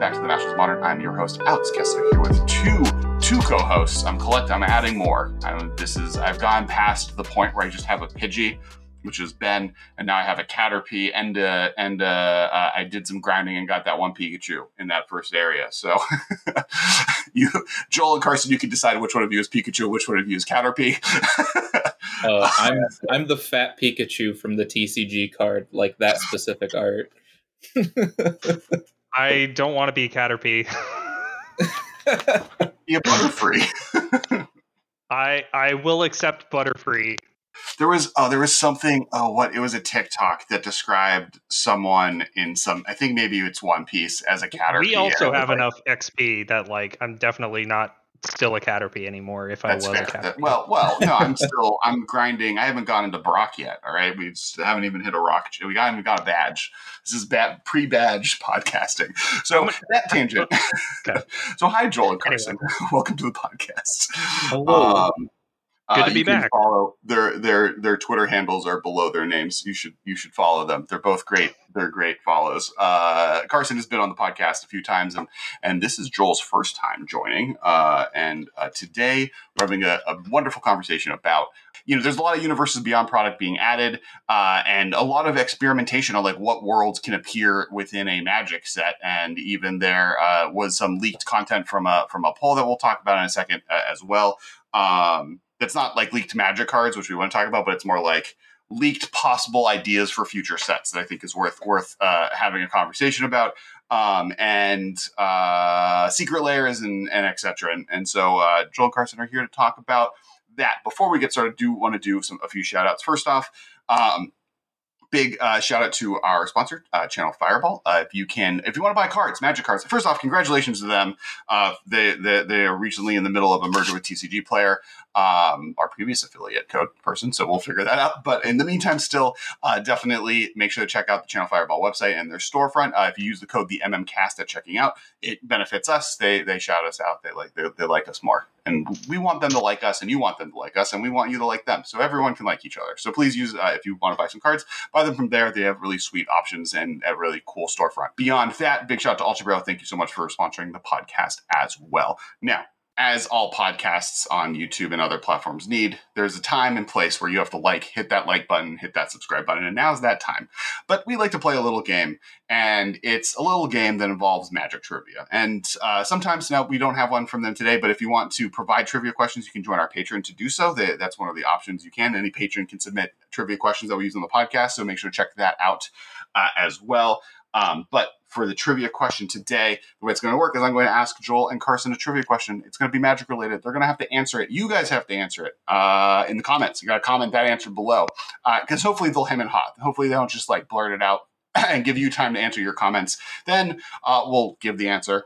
back to the Nationals Modern. I'm your host, Alex Kessler, here with two two co-hosts. I'm collect. I'm adding more. I'm, this is I've gone past the point where I just have a Pidgey, which is Ben, and now I have a Caterpie, and uh, and uh, uh, I did some grinding and got that one Pikachu in that first area. So you, Joel and Carson, you can decide which one of you is Pikachu, which one of you is Caterpie. uh, I'm I'm the fat Pikachu from the TCG card, like that specific art. I don't want to be a Caterpie. be a Butterfree. I I will accept Butterfree. There was oh there was something oh what it was a TikTok that described someone in some I think maybe it's One Piece as a Caterpie. We also have like, enough XP that like I'm definitely not still a Caterpie anymore if I was fair. a Caterpie. Well, well, no, I'm still I'm grinding. I haven't gone into Brock yet. All right, we haven't even hit a rock. We haven't even got a badge. This is bad pre-badge podcasting. So that tangent. okay. so hi, Joel and Carson. Anyway. Welcome to the podcast. Hello. Um, Good to uh, be back. Follow their their their Twitter handles are below their names. You should you should follow them. They're both great. They're great follows. Uh, Carson has been on the podcast a few times, and and this is Joel's first time joining. Uh, and uh, today we're having a, a, wonderful conversation about you know there's a lot of universes beyond product being added, uh, and a lot of experimentation on like what worlds can appear within a Magic set, and even there uh, was some leaked content from a from a poll that we'll talk about in a second as well. Um, that's not like leaked magic cards, which we want to talk about, but it's more like leaked possible ideas for future sets that I think is worth worth uh, having a conversation about. Um, and uh, secret lairs and, and etc. And, and so uh, Joel and Carson are here to talk about that. Before we get started, do want to do some a few shout outs. First off, um, big uh, shout out to our sponsor, uh, Channel Fireball. Uh, if you can, if you want to buy cards, Magic cards. First off, congratulations to them. Uh, they, they they are recently in the middle of a merger with TCG Player, um, our previous affiliate code person. So we'll figure that out. But in the meantime, still uh, definitely make sure to check out the Channel Fireball website and their storefront. Uh, if you use the code the MMCast at checking out, it benefits us. They they shout us out. They like they, they like us more, and we want them to like us, and you want them to like us, and we want you to like them. So everyone can like each other. So please use uh, if you want to buy some cards, buy them from there. They have really sweet options and a really cool storefront. Beyond that, big shout out to Ultra Bro. Thank you so much for sponsoring the podcast as well. Now, as all podcasts on YouTube and other platforms need, there's a time and place where you have to like, hit that like button, hit that subscribe button, and now's that time. But we like to play a little game, and it's a little game that involves magic trivia. And uh, sometimes now we don't have one from them today, but if you want to provide trivia questions, you can join our Patreon to do so. That's one of the options you can. Any patron can submit trivia questions that we use on the podcast, so make sure to check that out uh, as well. Um, but for the trivia question today, the way it's going to work is I'm going to ask Joel and Carson a trivia question. It's going to be magic related. They're going to have to answer it. You guys have to answer it uh, in the comments. You got to comment that answer below because uh, hopefully they'll hem and hot. Hopefully they don't just like blurt it out and give you time to answer your comments. Then uh, we'll give the answer.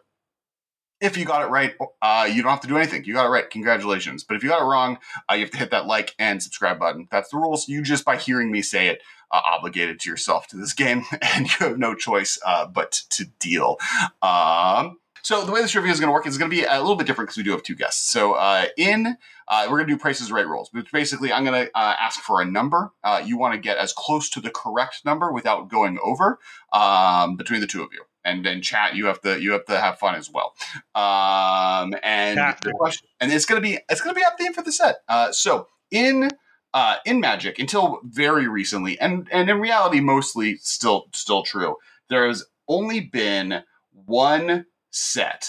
If you got it right, uh, you don't have to do anything. You got it right. Congratulations. But if you got it wrong, uh, you have to hit that like and subscribe button. That's the rules. You just by hearing me say it, uh, obligated to yourself to this game, and you have no choice uh, but to deal. Um, so the way this review is going to work is going to be a little bit different because we do have two guests. So uh, in uh, we're going to do prices right rules, which basically I'm going to uh, ask for a number. Uh, you want to get as close to the correct number without going over um, between the two of you. And then chat, you have to you have to have fun as well. Um, and the question, and it's going to be it's going to be up theme for the set. Uh, so in uh, in Magic until very recently, and and in reality, mostly still still true. There has only been one set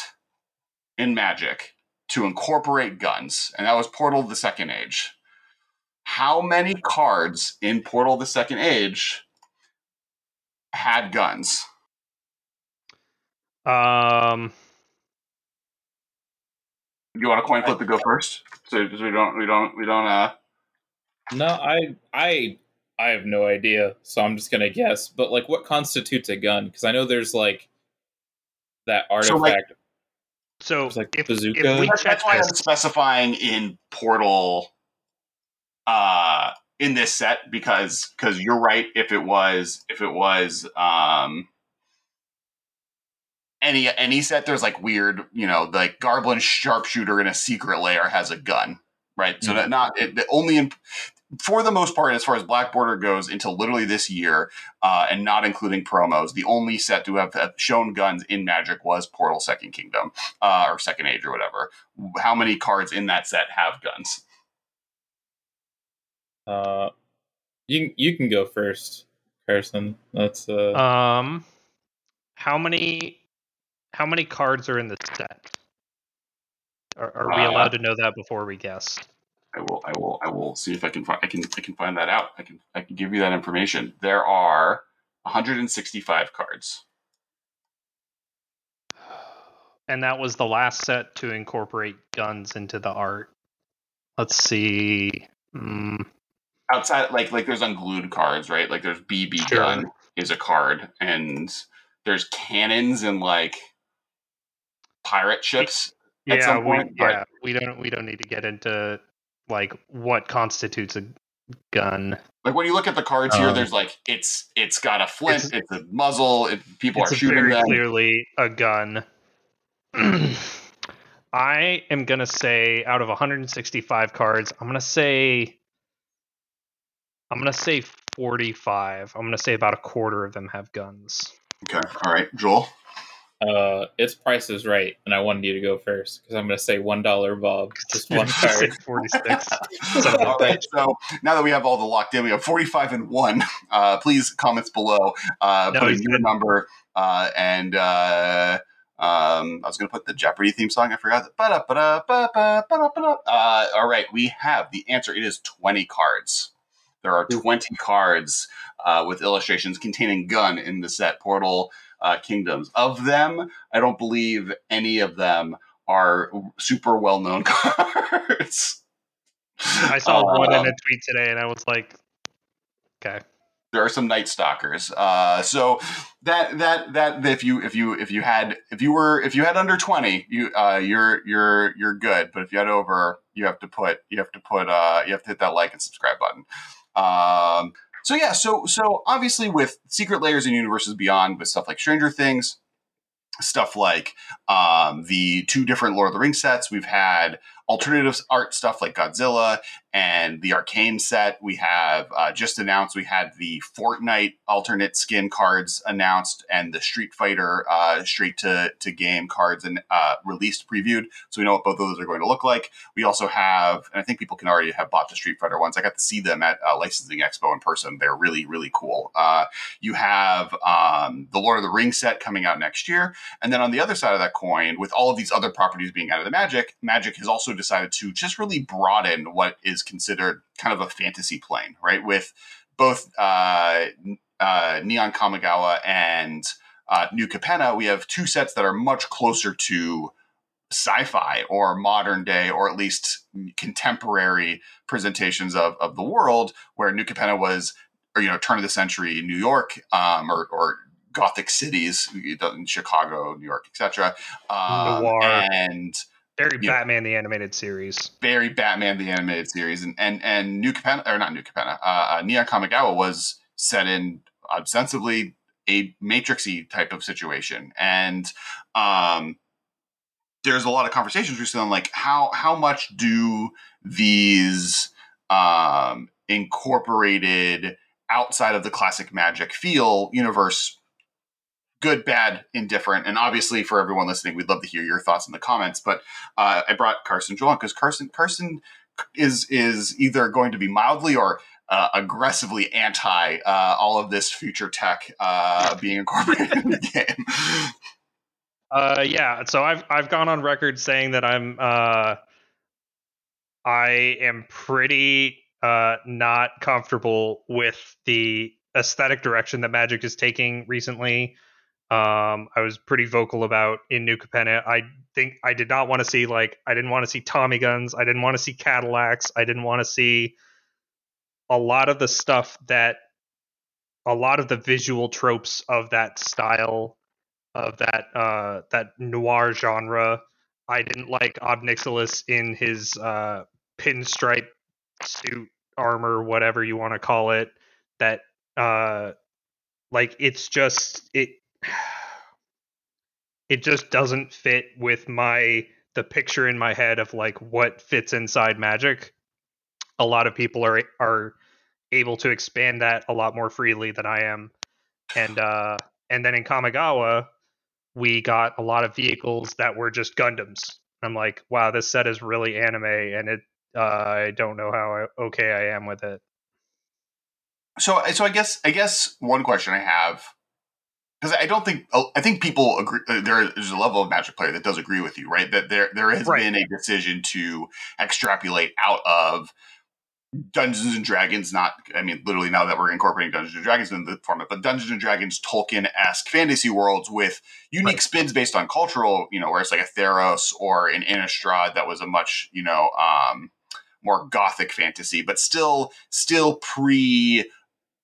in Magic to incorporate guns, and that was Portal of the Second Age. How many cards in Portal of the Second Age had guns? Um. You want a coin flip to go first, so we don't we don't we don't uh no, I I I have no idea, so I'm just gonna guess. But like, what constitutes a gun? Because I know there's like that artifact. So, like, so like if, bazooka. If we that's why I'm specifying in Portal, uh, in this set because because you're right. If it was if it was um any any set, there's like weird, you know, like Goblin sharpshooter in a secret lair has a gun right? So mm-hmm. that not it, the only for the most part, as far as Black Border goes, until literally this year, uh, and not including promos, the only set to have, have shown guns in Magic was Portal Second Kingdom uh, or Second Age or whatever. How many cards in that set have guns? Uh, you you can go first, Carson. That's uh. Um, how many how many cards are in the set? Are, are we Uh, allowed to know that before we guess? I will, I will, I will see if I can find. I can, I can find that out. I can, I can give you that information. There are 165 cards. And that was the last set to incorporate guns into the art. Let's see. Mm, outside like like there's unglued cards right like there's bb Sure. gun is a card and there's cannons and like pirate ships at yeah, some point, we, but- yeah, we don't we don't need to get into like what constitutes a gun. like when you look at the cards here Um, there's like it's it's got a flint it's, it's- a muzzle it, people are shooting very them clearly a gun. I am gonna say out of 165 cards, I'm gonna say I'm gonna say 45. I'm gonna say about a quarter of them have guns. okay all right joel Uh, its price is right, and I wanted you to go first because I'm going to say one dollar, Bob. Just one Say card. 46. Son of all right so now that we have all the locked in we have 45 and 1 uh please comments below uh No, put in your good. number uh and uh um, I was going to put the Jeopardy theme song. I forgot. Uh, all right, we have the answer. It is 20 cards. There are 20 cards uh, with illustrations containing gun in the set Portal uh, Kingdoms. Of them, I don't believe any of them are super well known cards. I saw one in a tweet today, and I was like, "Okay, there are some night stalkers uh so that that that if you if you if you had if you were if you had under 20 you uh you're you're you're good but if you had over you have to put you have to put uh you have to hit that like and subscribe button um so yeah so so obviously with secret lairs and universes beyond with stuff like stranger things stuff like um the two different lord of the rings sets we've had alternative art stuff like godzilla and the arcane set we have uh, just announced. We had the fortnite alternate skin cards announced and the street fighter uh, straight to, to game cards and uh, released previewed. So we know what both of those are going to look like. We also have and i think people can already have bought the street fighter ones. I got to see them at uh, licensing expo in person. They're really really cool. Uh, you have um, the lord of the rings set coming out next year. And then on the other side of that coin with all of these other properties being out of the magic magic has also decided to just really broaden what is considered kind of a fantasy plane, right? With both uh, uh, Neon Kamigawa and uh, New Capenna, we have two sets that are much closer to sci-fi or modern day or at least contemporary presentations of, of the world where New Capenna was or you know turn of the century New York um, or, or gothic cities in Chicago New York etc um, and very Yeah. Batman the animated series." very Batman the animated series, and and and New Capenna or not New Capenna, uh, uh, Neon Kamigawa was set in ostensibly a matrixy type of situation, and um, there's a lot of conversations recently on like how how much do these um, incorporated outside of the classic magic feel universe good, bad, indifferent, and obviously for everyone listening, we'd love to hear your thoughts in the comments. But uh, I brought Carson Joel because Carson Carson is is either going to be mildly or uh, aggressively anti uh, all of this future tech uh, being incorporated in the game. Uh, yeah. So I've I've gone on record saying that I'm uh, I am pretty uh not comfortable with the aesthetic direction that Magic is taking recently. Um, I was pretty vocal about in New Capenna. I think I did not want to see like I didn't want to see Tommy guns. I didn't want to see Cadillacs. I didn't want to see a lot of the stuff that a lot of the visual tropes of that style of that uh that noir genre. I didn't like Ob Nixilis in his uh pinstripe suit armor, whatever you want to call it. That uh like it's just it it just doesn't fit with my the picture in my head of like what fits inside magic a lot of people are are able to expand that a lot more freely than I am. And uh and then in Kamigawa, we got a lot of vehicles that were just Gundams. I'm like, wow, this set is really anime, and it. Uh, I don't know how I, okay I am with it. So, so I guess I guess one question I have because I don't think oh, I think people agree. Uh, there is a level of Magic player that does agree with you, right? That there there has right. been a decision to extrapolate out of Dungeons and Dragons, not I mean literally now that we're incorporating Dungeons and Dragons in the format, but Dungeons and Dragons Tolkien esque fantasy worlds with unique right. spins based on cultural, you know, where it's like a Theros or an Innistrad that was a much, you know, um, more gothic fantasy, but still still pre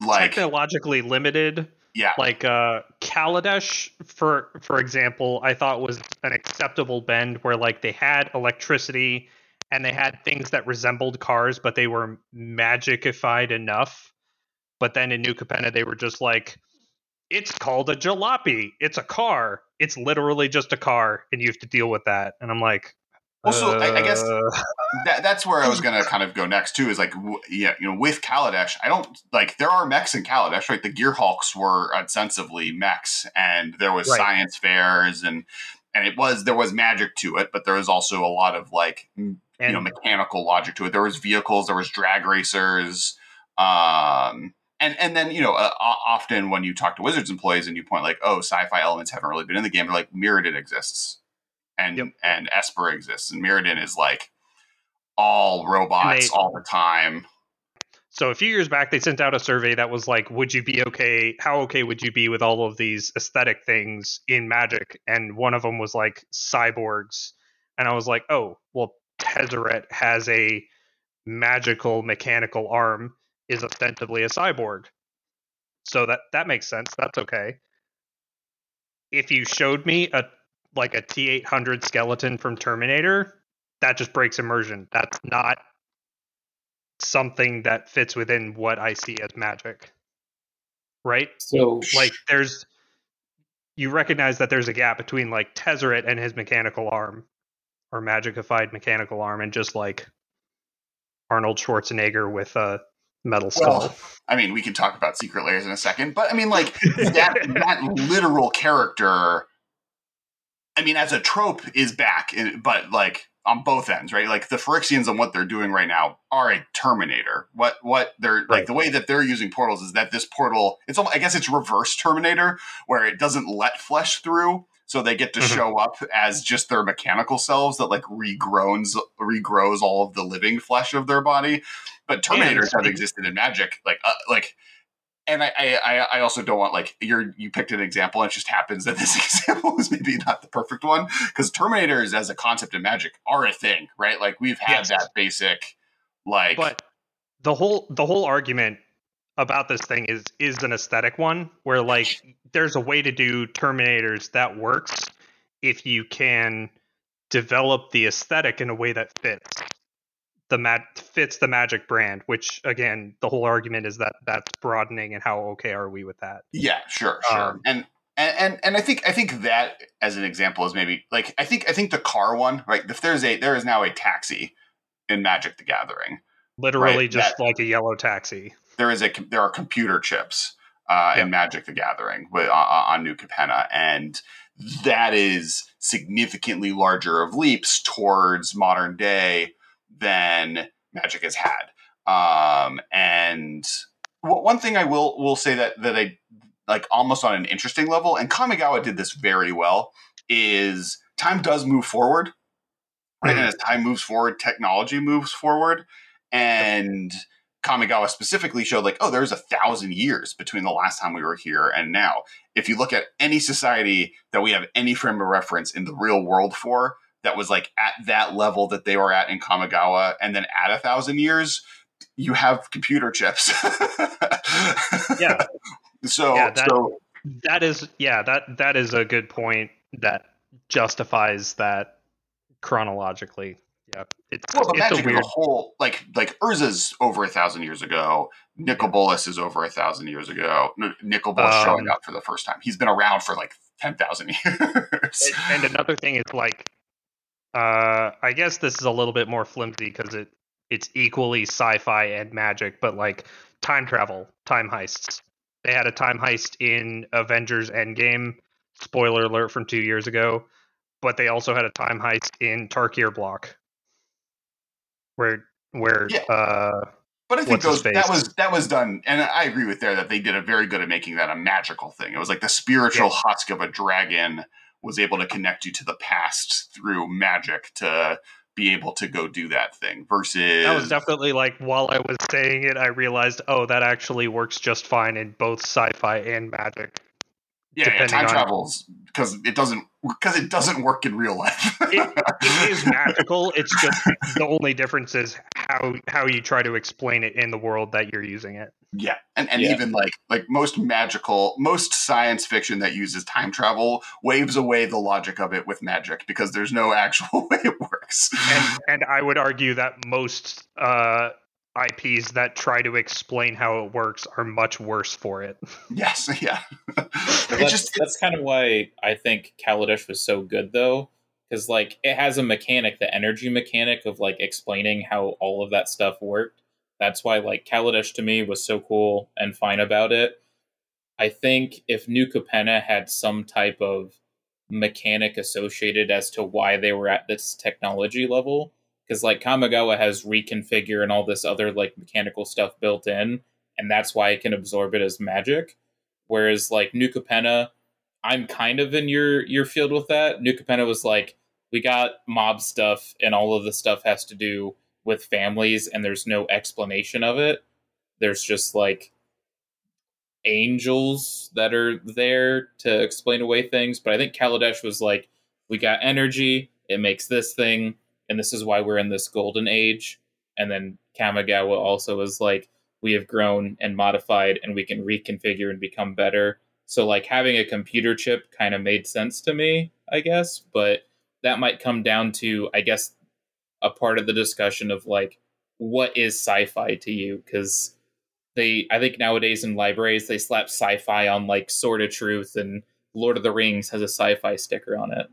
like technologically limited. Yeah. Like uh Kaladesh, for for example, I thought was an acceptable bend where like they had electricity and they had things that resembled cars, but they were magicified enough. But then in New Capenna, they were just like, it's called a jalopy. It's a car. It's literally just a car, and you have to deal with that. And I'm like, also, uh... I, I, guess uh. that, that's where I was going to kind of go next too. Is like, yeah, you know, with Kaladesh, I don't like there are mechs in Kaladesh, right? The Gearhulks were ostensibly mechs, and there was right. science fairs, and and it was there was magic to it, but there was also a lot of like and, you know mechanical logic to it. There was vehicles, there was drag racers, um, and and then you know uh, often when you talk to Wizards employees and you point like, oh, sci-fi elements haven't really been in the game, they're like Mirrodin exists, and yep. and Esper exists, and Mirrodin is like all robots they, all the time. So a few years back, they sent out a survey that was like, "Would you be okay? How okay would you be with all of these aesthetic things in Magic?" And one of them was like cyborgs, and I was like, "Oh, well, Tezzeret has a magical mechanical arm is ostensibly a cyborg. So that that makes sense. That's okay. If you showed me a like a T800 skeleton from Terminator, that just breaks immersion. That's not something that fits within what I see as magic. Right? So like there's you recognize that there's a gap between like Tezzeret and his mechanical arm or magicified mechanical arm and just like Arnold Schwarzenegger with a metal skull. Well, I mean, we can talk about secret lairs in a second, but I mean, like that that literal character. I mean, as a trope, is back, but like on both ends, right? Like the Phyrexians and what they're doing right now are a Terminator. What what they're right. like the way that they're using portals is that this portal, it's almost, I guess it's reverse Terminator, where it doesn't let flesh through, so they get to mm-hmm. show up as just their mechanical selves that like regrows regrows all of the living flesh of their body. But Terminators have existed in Magic, like uh, like. And I, I, I also don't want like you're you picked an example. And it just happens that this example is maybe not the perfect one because Terminators as a concept in Magic are a thing, right? Like we've had yes. that basic, like. But the whole the whole argument about this thing is is an aesthetic one where like there's a way to do terminators that works if you can develop the aesthetic in a way that fits the mat fits the magic brand which again the whole argument is that that's broadening and how okay are we with that. Yeah sure sure. Um, and and, and I think I think that as an example is maybe like I think I think the car one right if there's a there is now a taxi in Magic the Gathering literally right, just that, like a yellow taxi. There is a there are computer chips uh, yeah. in Magic the Gathering with, uh, uh, on New Capenna, and that is significantly larger of leaps towards modern day than Magic has had. Um, and one thing I will will say that that I like almost on an interesting level, and Kamigawa did this very well, is time does move forward, right? Mm-hmm. And as time moves forward, technology moves forward, and Kamigawa specifically showed like, oh, there's a thousand years between the last time we were here and now. If you look at any society that we have any frame of reference in the real world for, that was like at that level that they were at in Kamigawa, and then at a thousand years, you have computer chips. yeah. So, yeah, that, so that is yeah that that is a good point that justifies that chronologically yeah, it's well, it's magic a weird... whole like like Urza's over a thousand years ago. Nicol Bolas is over a thousand years ago. Nicol Bolas um, showing up for the first time. He's been around for like ten thousand years. and another thing is like, uh, I guess this is a little bit more flimsy because it it's equally sci-fi and magic, but like time travel, time heists. They had a time heist in Avengers Endgame. Spoiler alert from two years ago. But they also had a time heist in Tarkir Block, where where Yeah. uh, But I think those that was that was done, and I agree with there that they did a very good at making that a magical thing. It was like the spiritual Yeah. husk of a dragon was able to connect you to the past through magic to be able to go do that thing. Versus that was definitely like while I was saying it, I realized, oh, that actually works just fine in both sci-fi and magic. Yeah, yeah, time on- travels because it doesn't because it doesn't work in real life. It, it is magical. It's just the only difference is how how you try to explain it in the world that you're using it. Yeah, and and Yeah. even like like most magical, most science fiction that uses time travel waves away the logic of it with magic because there's no actual way it works. and and I would argue that most uh, IPs that try to explain how it works are much worse for it. yes, yeah. Well, it's that's, just that's kind of why I think Kaladesh was so good, though, because like it has a mechanic, the energy mechanic of like explaining how all of that stuff worked. That's why like Kaladesh to me was so cool and fine about it. I think if New Capenna had some type of mechanic associated as to why they were at this technology level, because like Kamigawa has reconfigure and all this other like mechanical stuff built in, and that's why it can absorb it as magic. Whereas like New Capenna, I'm kind of in your your field with that. New Capenna was like, we got mob stuff, and all of the stuff has to do with families, and there's no explanation of it. There's just like angels that are there to explain away things. But I think Kaladesh was like, we got energy, it makes this thing, and this is why we're in this golden age. And then Kamigawa also was like, we have grown and modified, and we can reconfigure and become better. So like having a computer chip kind of made sense to me, I guess, but that might come down to I guess a part of the discussion of like what is sci-fi to you because they I think nowadays in libraries they slap sci-fi on like Sword of Truth and Lord of the Rings has a sci-fi sticker on it.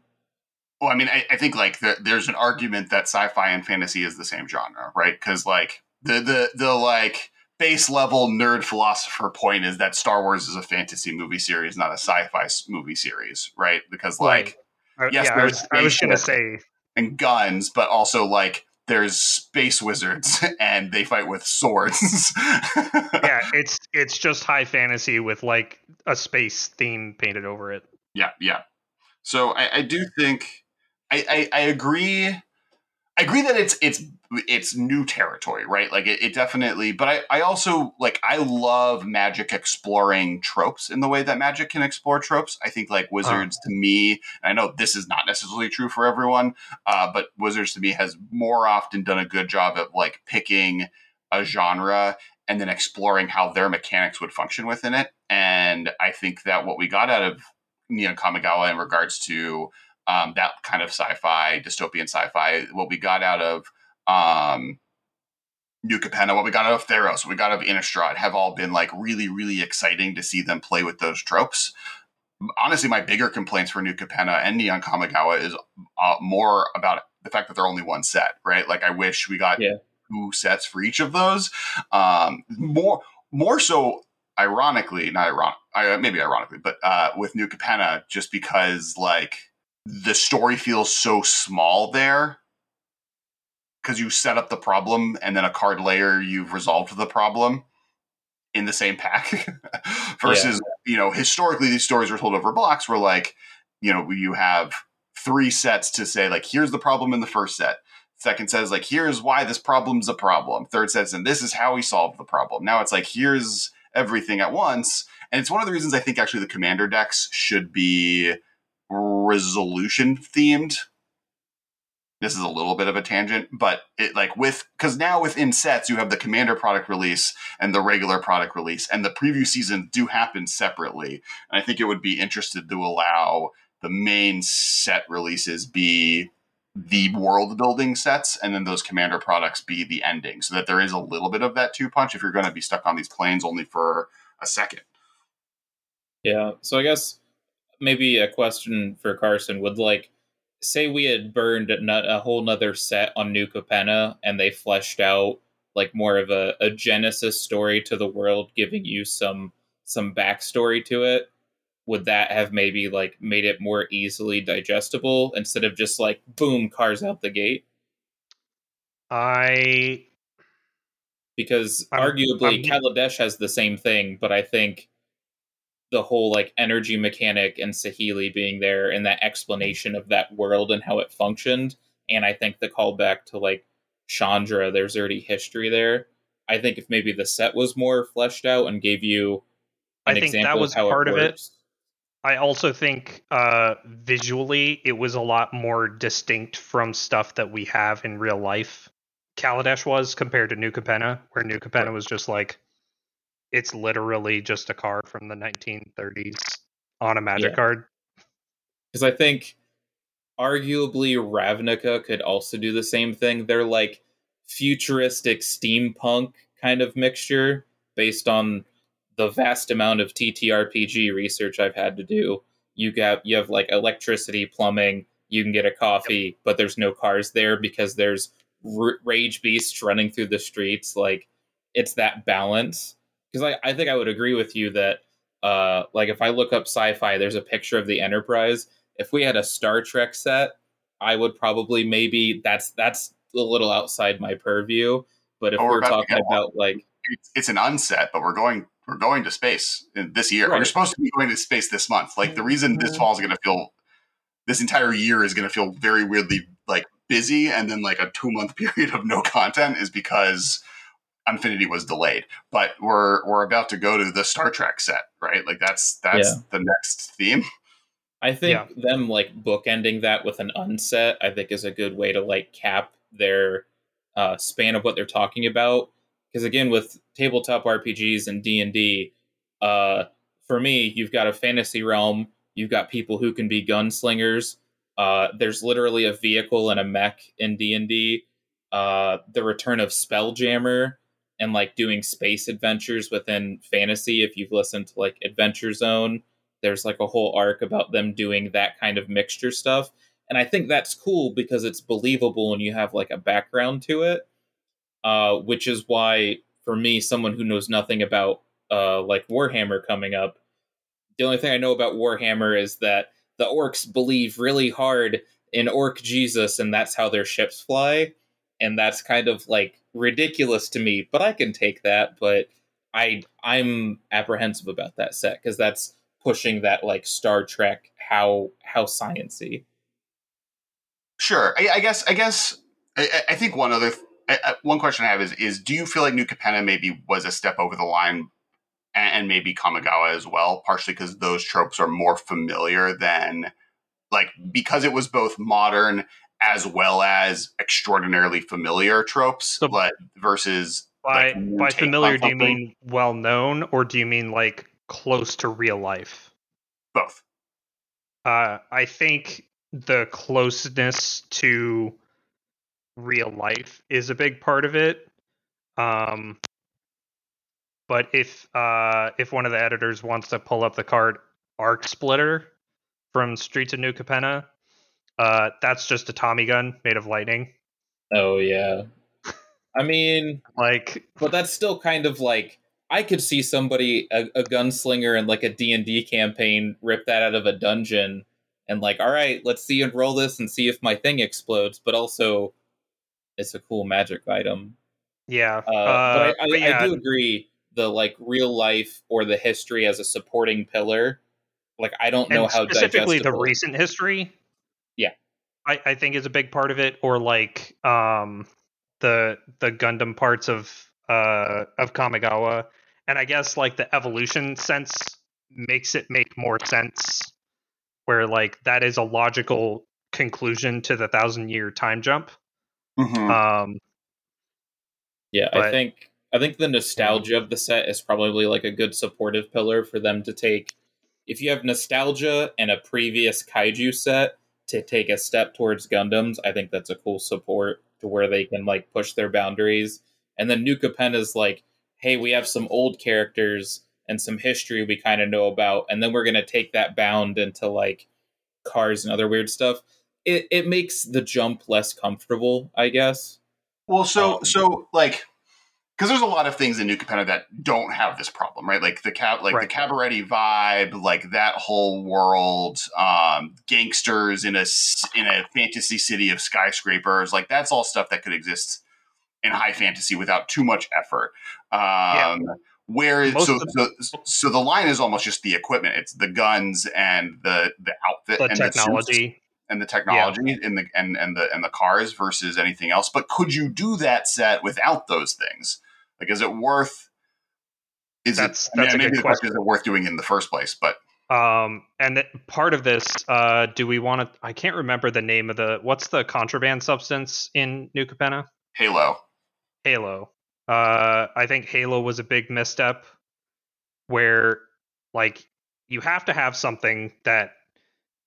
Well, I mean, I, I think like the, there's an argument that sci-fi and fantasy is the same genre, right? Because like the the the like base level nerd philosopher point is that Star Wars is a fantasy movie series, not a sci-fi movie series, right? Because like Uh, Yes, yeah, I there's was, I was going to say and guns, but also like there's space wizards and they fight with swords. yeah, it's it's just high fantasy with like a space theme painted over it. yeah, yeah. So I, I do think I, I, I agree. I agree that it's it's it's new territory, right? Like it, it definitely. But I, I also like I love magic exploring tropes in the way that magic can explore tropes. I think like wizards to me. I know this is not necessarily true for everyone, uh, but wizards to me has more often done a good job of like picking a genre and then exploring how their mechanics would function within it. And I think that what we got out of Neon Kamigawa in regards to um, that kind of sci-fi, dystopian sci-fi, what we got out of um, New Capenna, what we got out of Theros, what we got out of Innistrad have all been like really, really exciting to see them play with those tropes. Honestly, my bigger complaints for New Capenna and Neon Kamigawa is uh, more about the fact that they're only one set, right? Like I wish we got Yeah. two sets for each of those. Um, more, more so ironically, not ironic, maybe ironically, but uh, with New Capenna, just because like the story feels so small there. Because you set up the problem and then a card layer you've resolved the problem in the same pack. Versus you know historically these stories were told over blocks where like you know you have three sets to say like here's the problem in the first set. Second says like here's why this problem's a problem. Third says and this is how we solve the problem. Now it's like here's everything at once. And it's one of the reasons i think actually the commander decks should be resolution themed this is a little bit of a tangent but it like with because now within sets you have the commander product release and the regular product release and the preview season do happen separately and i think it would be interested to allow the main set releases be the world building sets and then those commander products be the ending so that there is a little bit of that two punch if you're going to be stuck on these planes only for a second Yeah. So I guess maybe a question for Carson would like say we had burned a whole nother set on New Capenna and they fleshed out like more of a, a genesis story to the world, giving you some some backstory to it, would that have maybe like made it more easily digestible instead of just like boom cars out the gate? I because I'm, arguably I'm, Kaladesh has the same thing, but I think the whole like energy mechanic and Saheeli being there and that explanation of that world and how it functioned, and I think the callback to like Chandra, there's already history there. I think if maybe the set was more fleshed out and gave you an I think example that was of part it of it. I also think uh, visually it was a lot more distinct from stuff that we have in real life. Kaladesh was compared to New Capenna, where New Capenna was just like it's literally just a card from the 1930s on a magic yeah. card. Because I think arguably Ravnica could also do the same thing. They're like futuristic steampunk kind of mixture based on the vast amount of TTRPG research I've had to do. You got you have like electricity, plumbing. You can get a coffee, but there's no cars there because there's r- rage beasts running through the streets. Like it's that balance. Because I, I think I would agree with you that uh like if I look up sci-fi, there's a picture of the Enterprise if we had a Star Trek set, I would probably maybe that's that's a little outside my purview. But if oh, we're, we're talking about like it's, it's, an unset, but we're going we're going to space this year. Right. We're supposed to be going to space this month. Like the reason this mm-hmm. fall is going to feel this entire year is going to feel very weirdly like busy, and then like a two month period of no content is because Unfinity was delayed. But we're we're about to go to the Star Trek set, right? Like that's that's yeah. the next theme. I think yeah. them like bookending that with an unset, I think is a good way to like cap their uh, span of what they're talking about. Because again, with tabletop RPGs and D and D, uh, for me, you've got a fantasy realm. You've got people who can be gunslingers. Uh, there's literally a vehicle and a mech in D and D. Uh, the return of Spelljammer and like doing space adventures within fantasy. If you've listened to like Adventure Zone, there's like a whole arc about them doing that kind of mixture stuff and i think that's cool because it's believable and you have like a background to it uh, which is why for me someone who knows nothing about uh, like warhammer coming up the only thing i know about warhammer is that the orcs believe really hard in orc jesus and that's how their ships fly and that's kind of like ridiculous to me but i can take that but i i'm apprehensive about that set because that's pushing that like Star Trek how how sciency. Sure, I, I guess I guess I, I think one other th- one question I have is is do you feel like New Capenna maybe was a step over the line, and, and maybe Kamigawa as well, partially because those tropes are more familiar than like because it was both modern as well as extraordinarily familiar tropes, so, but versus by like, by familiar do you mean well known or do you mean like close to real life? Both. Uh, I think the closeness to real life is a big part of it. Um, but if uh, if one of the editors wants to pull up the card Arc Spitter from Streets of New Capenna, uh, that's just a Tommy gun made of lightning. Oh yeah. I mean, like, but that's still kind of like I could see somebody a, a gunslinger in like a D and D campaign rip that out of a dungeon and like, all right, let's see and roll this and see if my thing explodes. But also, it's a cool magic item. Yeah, uh, uh, but, I, I, but yeah. I, do agree. The like real life or the history as a supporting pillar. Like I don't know and how specifically the recent history. Yeah, I, I think is a big part of it, or like um the the Gundam parts of uh of Kamigawa and I guess like the evolution sense makes it make more sense where like that is a logical conclusion to the thousand year time jump. Mm-hmm. Um, yeah, but, I think I think the nostalgia of the set is probably like a good supportive pillar for them to take. If you have nostalgia and a previous kaiju set to take a step towards Gundams, I think that's a cool support to where they can like push their boundaries. And then New Capenna is like hey, we have some old characters and some history we kind of know about, and then we're gonna take that bound into like cars and other weird stuff. it, it makes the jump less comfortable, I guess. Well, so Um, so like because there's a lot of things in New Capenna that don't have this problem, right? Like the cab, like Right. the cabaret vibe, like that whole world, um, gangsters in a in a fantasy city of skyscrapers, like that's all stuff that could exist in high fantasy without too much effort. Um, Where Most so, so so the line is almost just the equipment. It's the guns and the the outfit The and technology. and the technology in the and and the and the cars versus anything else. But could you do that set without those things? Like, is it worth? Is That's- it? I mean, a maybe good the question is it worth doing in the first place? But Um, and th- part of this, uh, do we want to? I can't remember the name of the. What's the contraband substance in New Capenna? Halo, Halo. Uh, I think Halo was a big misstep, where like you have to have something that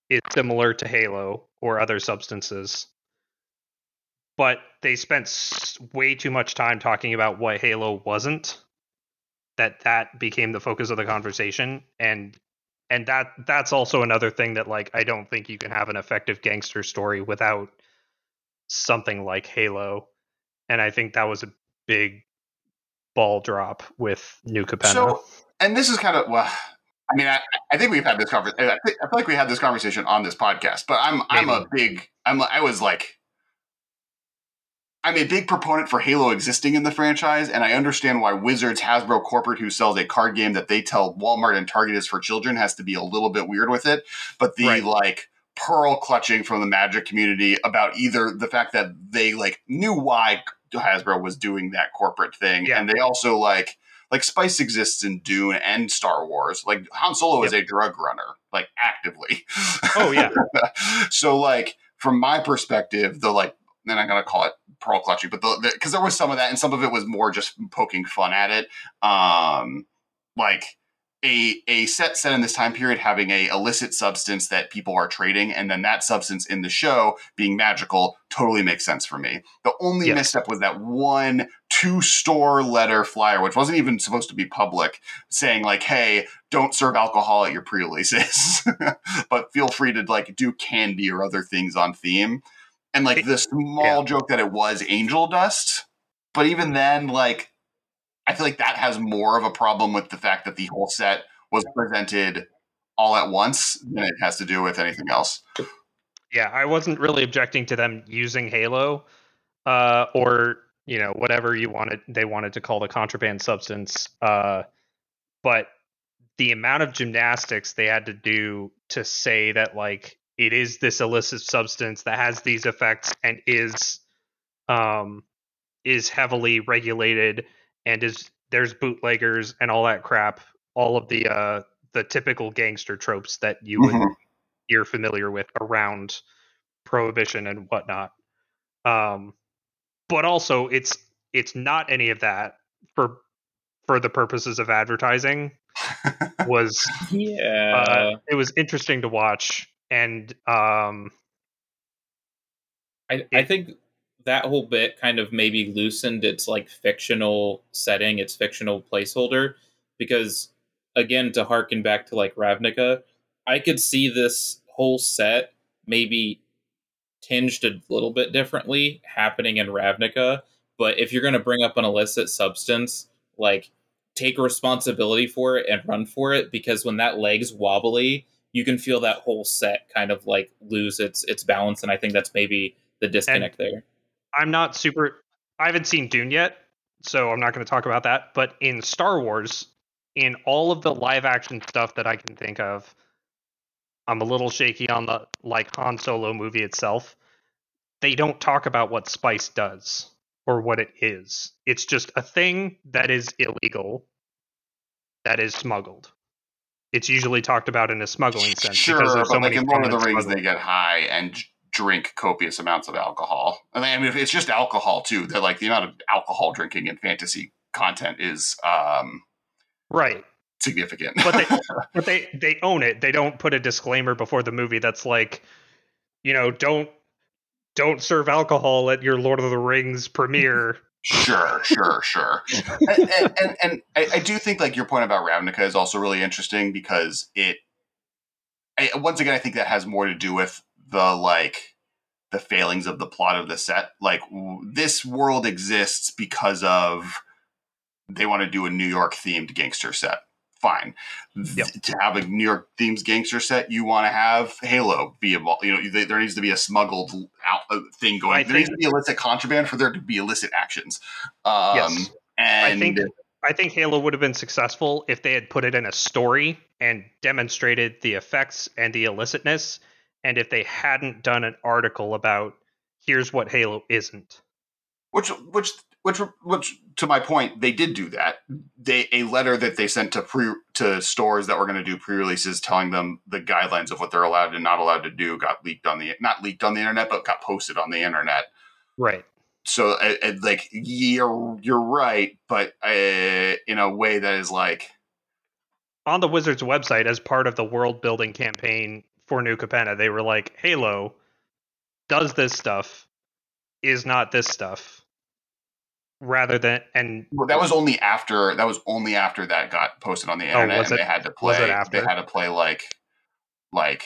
is similar to Halo or other substances, but they spent way too much time talking about what Halo wasn't. That that became the focus of the conversation, and and that that's also another thing that like I don't think you can have an effective gangster story without something like Halo, and I think that was a big ball drop with New Capenna. So- and this is kind of well. I mean, I, I think we've had this conversation. I, I feel like we had this conversation on this podcast. But I'm I'm a big I'm I was like I'm a big proponent for Halo existing in the franchise, and I understand why Wizards Hasbro corporate, who sells a card game that they tell Walmart and Target is for children, has to be a little bit weird with it. But the Right. like pearl clutching from the Magic community about either the fact that they like knew why Hasbro was doing that corporate thing, Yeah. and they also like like Spice exists in Dune and Star Wars. Like Han Solo is a drug runner, like actively. Oh, yeah. so like from my perspective, the like then I'm gonna call it pearl clutching, but the because there was some of that, and some of it was more just poking fun at it. Um, like a a set set in this time period having a illicit substance that people are trading, and then that substance in the show being magical totally makes sense for me. The only Yes. misstep was that one two store letter flyer, which wasn't even supposed to be public, saying like, "Hey, don't serve alcohol at your pre-releases, but feel free to like do candy or other things on theme." And like the small joke that it was angel dust, but even then, like I feel like that has more of a problem with the fact that the whole set was presented all at once than it has to do with anything else. yeah, I wasn't really objecting to them using Halo, uh, or you know whatever you wanted they wanted to call the contraband substance. Uh, but the amount of gymnastics they had to do to say that like it is this illicit substance that has these effects and is um is heavily regulated and is there's bootleggers and all that crap all of the uh the typical gangster tropes that you would Mhm. you're familiar with around prohibition and whatnot um but also it's it's not any of that for for the purposes of advertising was Yeah. uh, it was interesting to watch and um I, I think that whole bit kind of maybe loosened its like fictional setting, its fictional placeholder, because again, to harken back to like Ravnica, I could see this whole set maybe tinged a little bit differently happening in Ravnica. But if you're going to bring up an illicit substance, like take responsibility for it and run for it, because when that leg's wobbly, you can feel that whole set kind of like lose its its balance, and I think that's maybe the disconnect there. i'm not super i haven't seen dune yet so i'm not going to talk about that but in star wars in all of the live action stuff that i can think of i'm a little shaky on the like han solo movie itself. They don't talk about what spice does or what it is. It's just a thing that is illegal that is smuggled it's usually talked about in a smuggling sense Sure, because but so like in Lord of the Rings, they get high and drink copious amounts of alcohol. I mean, if it's just alcohol too. That like the amount of alcohol drinking in fantasy content is um, right significant. but they but they they own it. They don't put a disclaimer before the movie that's like, you know, don't don't serve alcohol at your Lord of the Rings premiere. Sure, sure, sure. and and, and, and I, I do think like your point about Ravnica is also really interesting because it, I, once again, I think that has more to do with the like the failings of the plot of the set. Like w- this world exists because of they want to do a New York themed gangster set. Fine. Yep. To have a New York themes gangster set, you want to have Halo be involved. You know, there there needs to be a smuggled out uh, thing going. I there needs to be illicit contraband for there to be illicit actions. Um, Yes. and I think I think Halo would have been successful if they had put it in a story and demonstrated the effects and the illicitness, and if they hadn't done an article about here's what Halo isn't. which which which which to my point they did do that they a letter that they sent to pre to stores that were going to do pre-releases telling them the guidelines of what they're allowed and not allowed to do got leaked on the not leaked on the internet but got posted on the internet Right. so uh, uh, like you're you're right but uh, in a way that is like On the Wizards website, as part of the world building campaign for New Capenna, they were like, Halo does this stuff, is not this stuff. Rather than and well, that was only after that was only after that got posted on the Oh, internet was and it- they had to play they had to play like like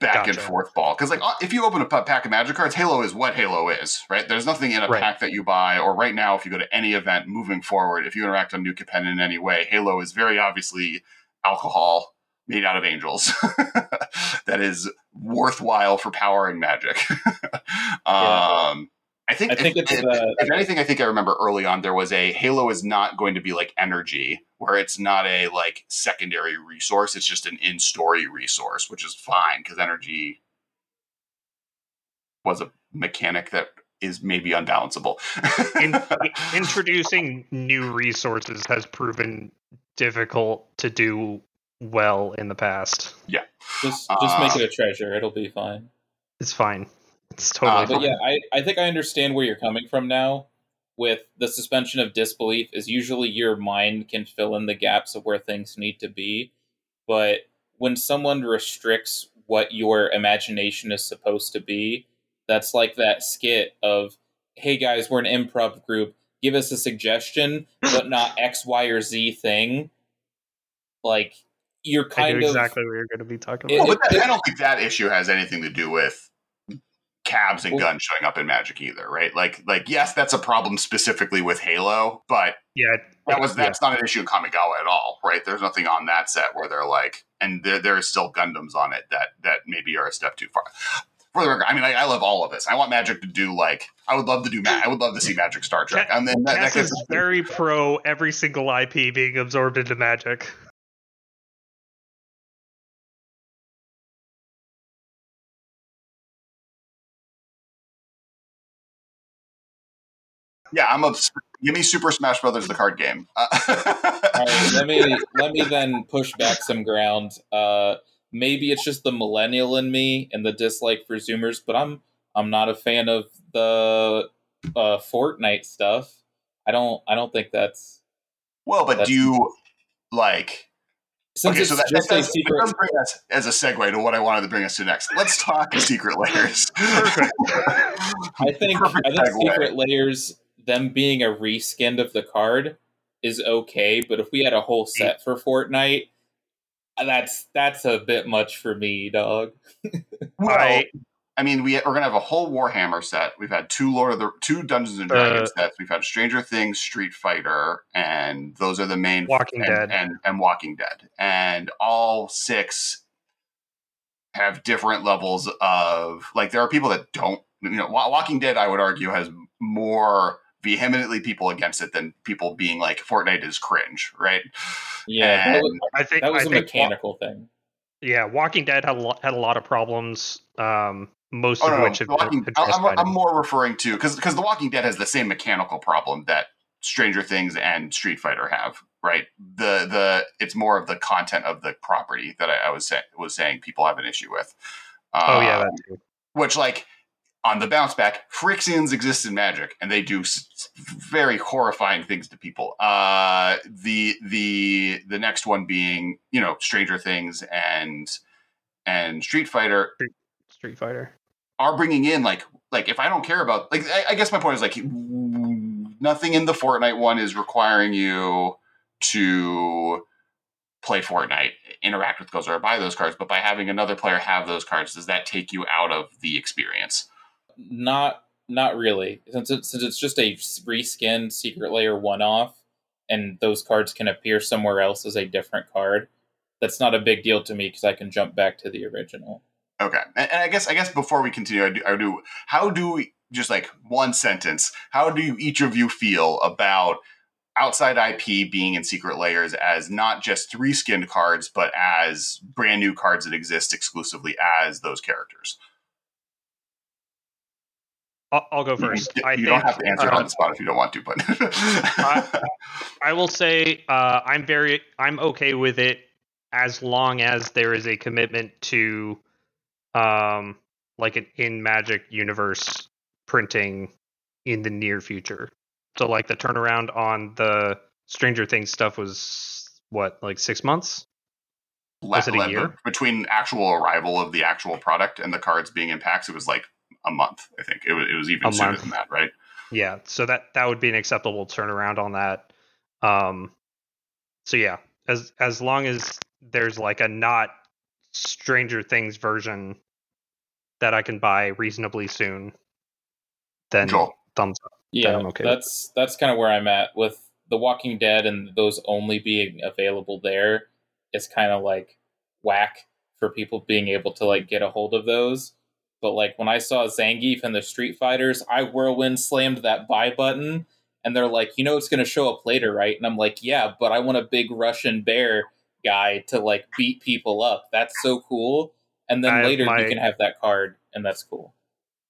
back and forth ball. Because like if you open a pack of magic cards halo is what halo is right? There's nothing in a Right. pack that you buy or right now if you go to any event moving forward if you interact on new capenna in any way halo is very obviously alcohol made out of angels that is worthwhile for powering magic. Um I think, I think if, it's if, the- if anything, I think I remember early on there was a Halo is not going to be like energy, where it's not a like secondary resource. It's just an in-story resource, which is fine because energy was a mechanic that is maybe unbalanceable. in, introducing new resources has proven difficult to do well in the past. Yeah, just just Uh, make it a treasure. It'll be fine. It's fine. It's totally Uh, But fine. yeah, I, I think I understand where you're coming from now. With the suspension of disbelief, is usually your mind can fill in the gaps of where things need to be. But when someone restricts what your imagination is supposed to be, that's like that skit of, hey guys, we're an improv group. Give us a suggestion, but not X, Y, or Z thing. Like, you're I kind knew of. exactly what you're going to be talking It- about. Well, but that, I don't think that issue has anything to do with cabs and guns showing up in Magic either, right? Like, like yes, that's a problem specifically with Halo, but yeah, that was yeah. that's not an issue in Kamigawa at all, right? There's nothing on that set where they're like, and there there is still Gundams on it that that maybe are a step too far. For the record, I mean, I, I love all of this. I want Magic to do like I would love to do. Ma- I would love to see Magic Star Trek, and then that, that gets is very pro every single IP being absorbed into Magic. Yeah. I'm obs- give me Super Smash Brothers the card game. Uh, right, let me let me then push back some ground. Uh, maybe it's just the millennial in me and the dislike for Zoomers, but I'm I'm not a fan of the uh, Fortnite stuff. I don't I don't think that's well, but That's- do you like? since okay, so that, just that, a that secret. bring us as a segue to what I wanted to bring us to next. Let's talk secret lairs. Perfect. I think Perfect I think segue. secret lairs them being a reskinned of the card is okay, but if we had a whole set for Fortnite, that's that's a bit much for me, dog. Well, I- I mean, we, we're gonna have a whole Warhammer set. We've had two Lord of the two Dungeons and Uh, Dragons sets. We've had Stranger Things, Street Fighter, and those are the main Walking and, Dead. and and Walking Dead, and all six have different levels of like. There are people that don't, you know, Walking Dead. I would argue has more vehemently people against it than people being like Fortnite is cringe, right? Yeah, that was, I think that was I a think Wa- mechanical thing. yeah, Walking Dead had a lot, had a lot of problems. Um, most Oh, of no, no, which have The been I'm, I'm more referring to because because The Walking Dead has the same mechanical problem that Stranger Things and Street Fighter have, right? The the it's more of the content of the property that I, I was saying was saying people have an issue with. Oh yeah, Um, that which like on the bounce back, Phyrexians exist in Magic, and they do s- very horrifying things to people. Uh, the the the next one being you know Stranger Things and and Street Fighter Street Fighter. are bringing in like like if I don't care about like I, I guess my point is like nothing in the Fortnite one is requiring you to play Fortnite interact with Godzilla or buy those cards, but by having another player have those cards, does that take you out of the experience? Not not really, since since it's just a reskin secret lair one off, and those cards can appear somewhere else as a different card. That's not a big deal to me because I can jump back to the original. Okay, and, and I guess I guess before we continue, I do, I do how do we just like one sentence? How do each of you feel about outside IP being in secret lairs as not just reskinned cards, but as brand new cards that exist exclusively as those characters? I'll, I'll go first. You, I you think, don't have to answer uh, on the spot if you don't want to, but I, I will say uh, I'm very I'm okay with it as long as there is a commitment to um like an in Magic universe printing in the near future. So like the turnaround on the Stranger Things stuff was what like six months. Was it a Le- le- year? between actual arrival of the actual product and the cards being in packs? It was like a month. I think it was. It was even A sooner month. than that, right? Yeah, so that that would be an acceptable turnaround on that. Um, so yeah, as as long as there's like a not Stranger Things version that I can buy reasonably soon, then Joel. thumbs up. Yeah, I'm okay that's that's kind of where I'm at with The Walking Dead and those only being available there. It's kind of like whack for people being able to like get a hold of those. But like when I saw Zangief and the Street Fighters, I whirlwind slammed that buy button, and they're like, you know, it's going to show up later, right? And I'm like, yeah, but I want a big Russian bear guy to like beat people up. That's so cool. And then I later my- you can have that card, and that's cool.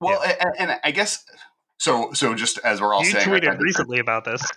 Well, and, and I guess so. So just as we're all you saying, tweeted right, recently about this.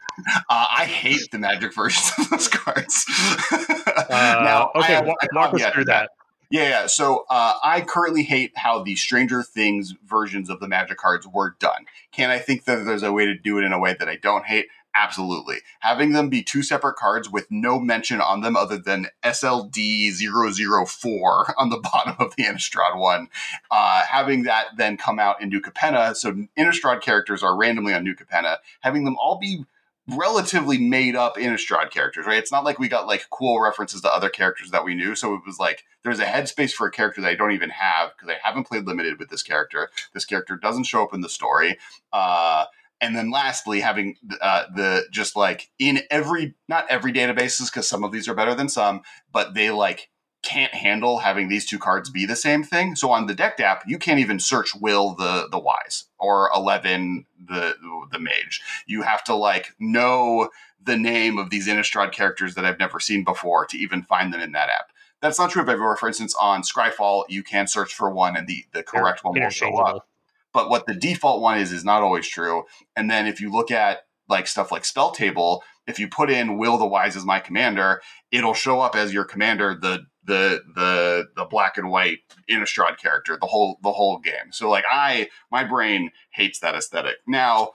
Uh, I hate the magic versions of those cards. Uh, Now, okay, have wa- a walk us through to that. Yeah, yeah. So uh, I currently hate how the Stranger Things versions of the Magic cards were done. Can I think that there's a way to do it in a way that I don't hate? Absolutely. Having them be two separate cards with no mention on them other than SLD004 on the bottom of the Innistrad one, uh, having that then come out in New Capenna. So Innistrad characters are randomly on New Capenna. Having them all be relatively made up Innistrad characters, right? It's not like we got like cool references to other characters that we knew. So it was like there's a headspace for a character that I don't even have because I haven't played limited with this character. This character doesn't show up in the story. Uh, and then lastly, having uh, the just like in every not every databases because some of these are better than some, but they like can't handle having these two cards be the same thing. So on the deck app, you can't even search Will the the wise or Eleven the the mage. You have to like know the name of these Innistrad characters that I've never seen before to even find them in that app. That's not true of everywhere. For instance, on Scryfall, you can search for one and the, the correct one will show up but what the default one is is not always true. And then if you look at like stuff like spell table, if you put in Will the Wise as my commander, it'll show up as your commander the the the the black and white Innistrad character the whole the whole game. So like I my brain hates that aesthetic. Now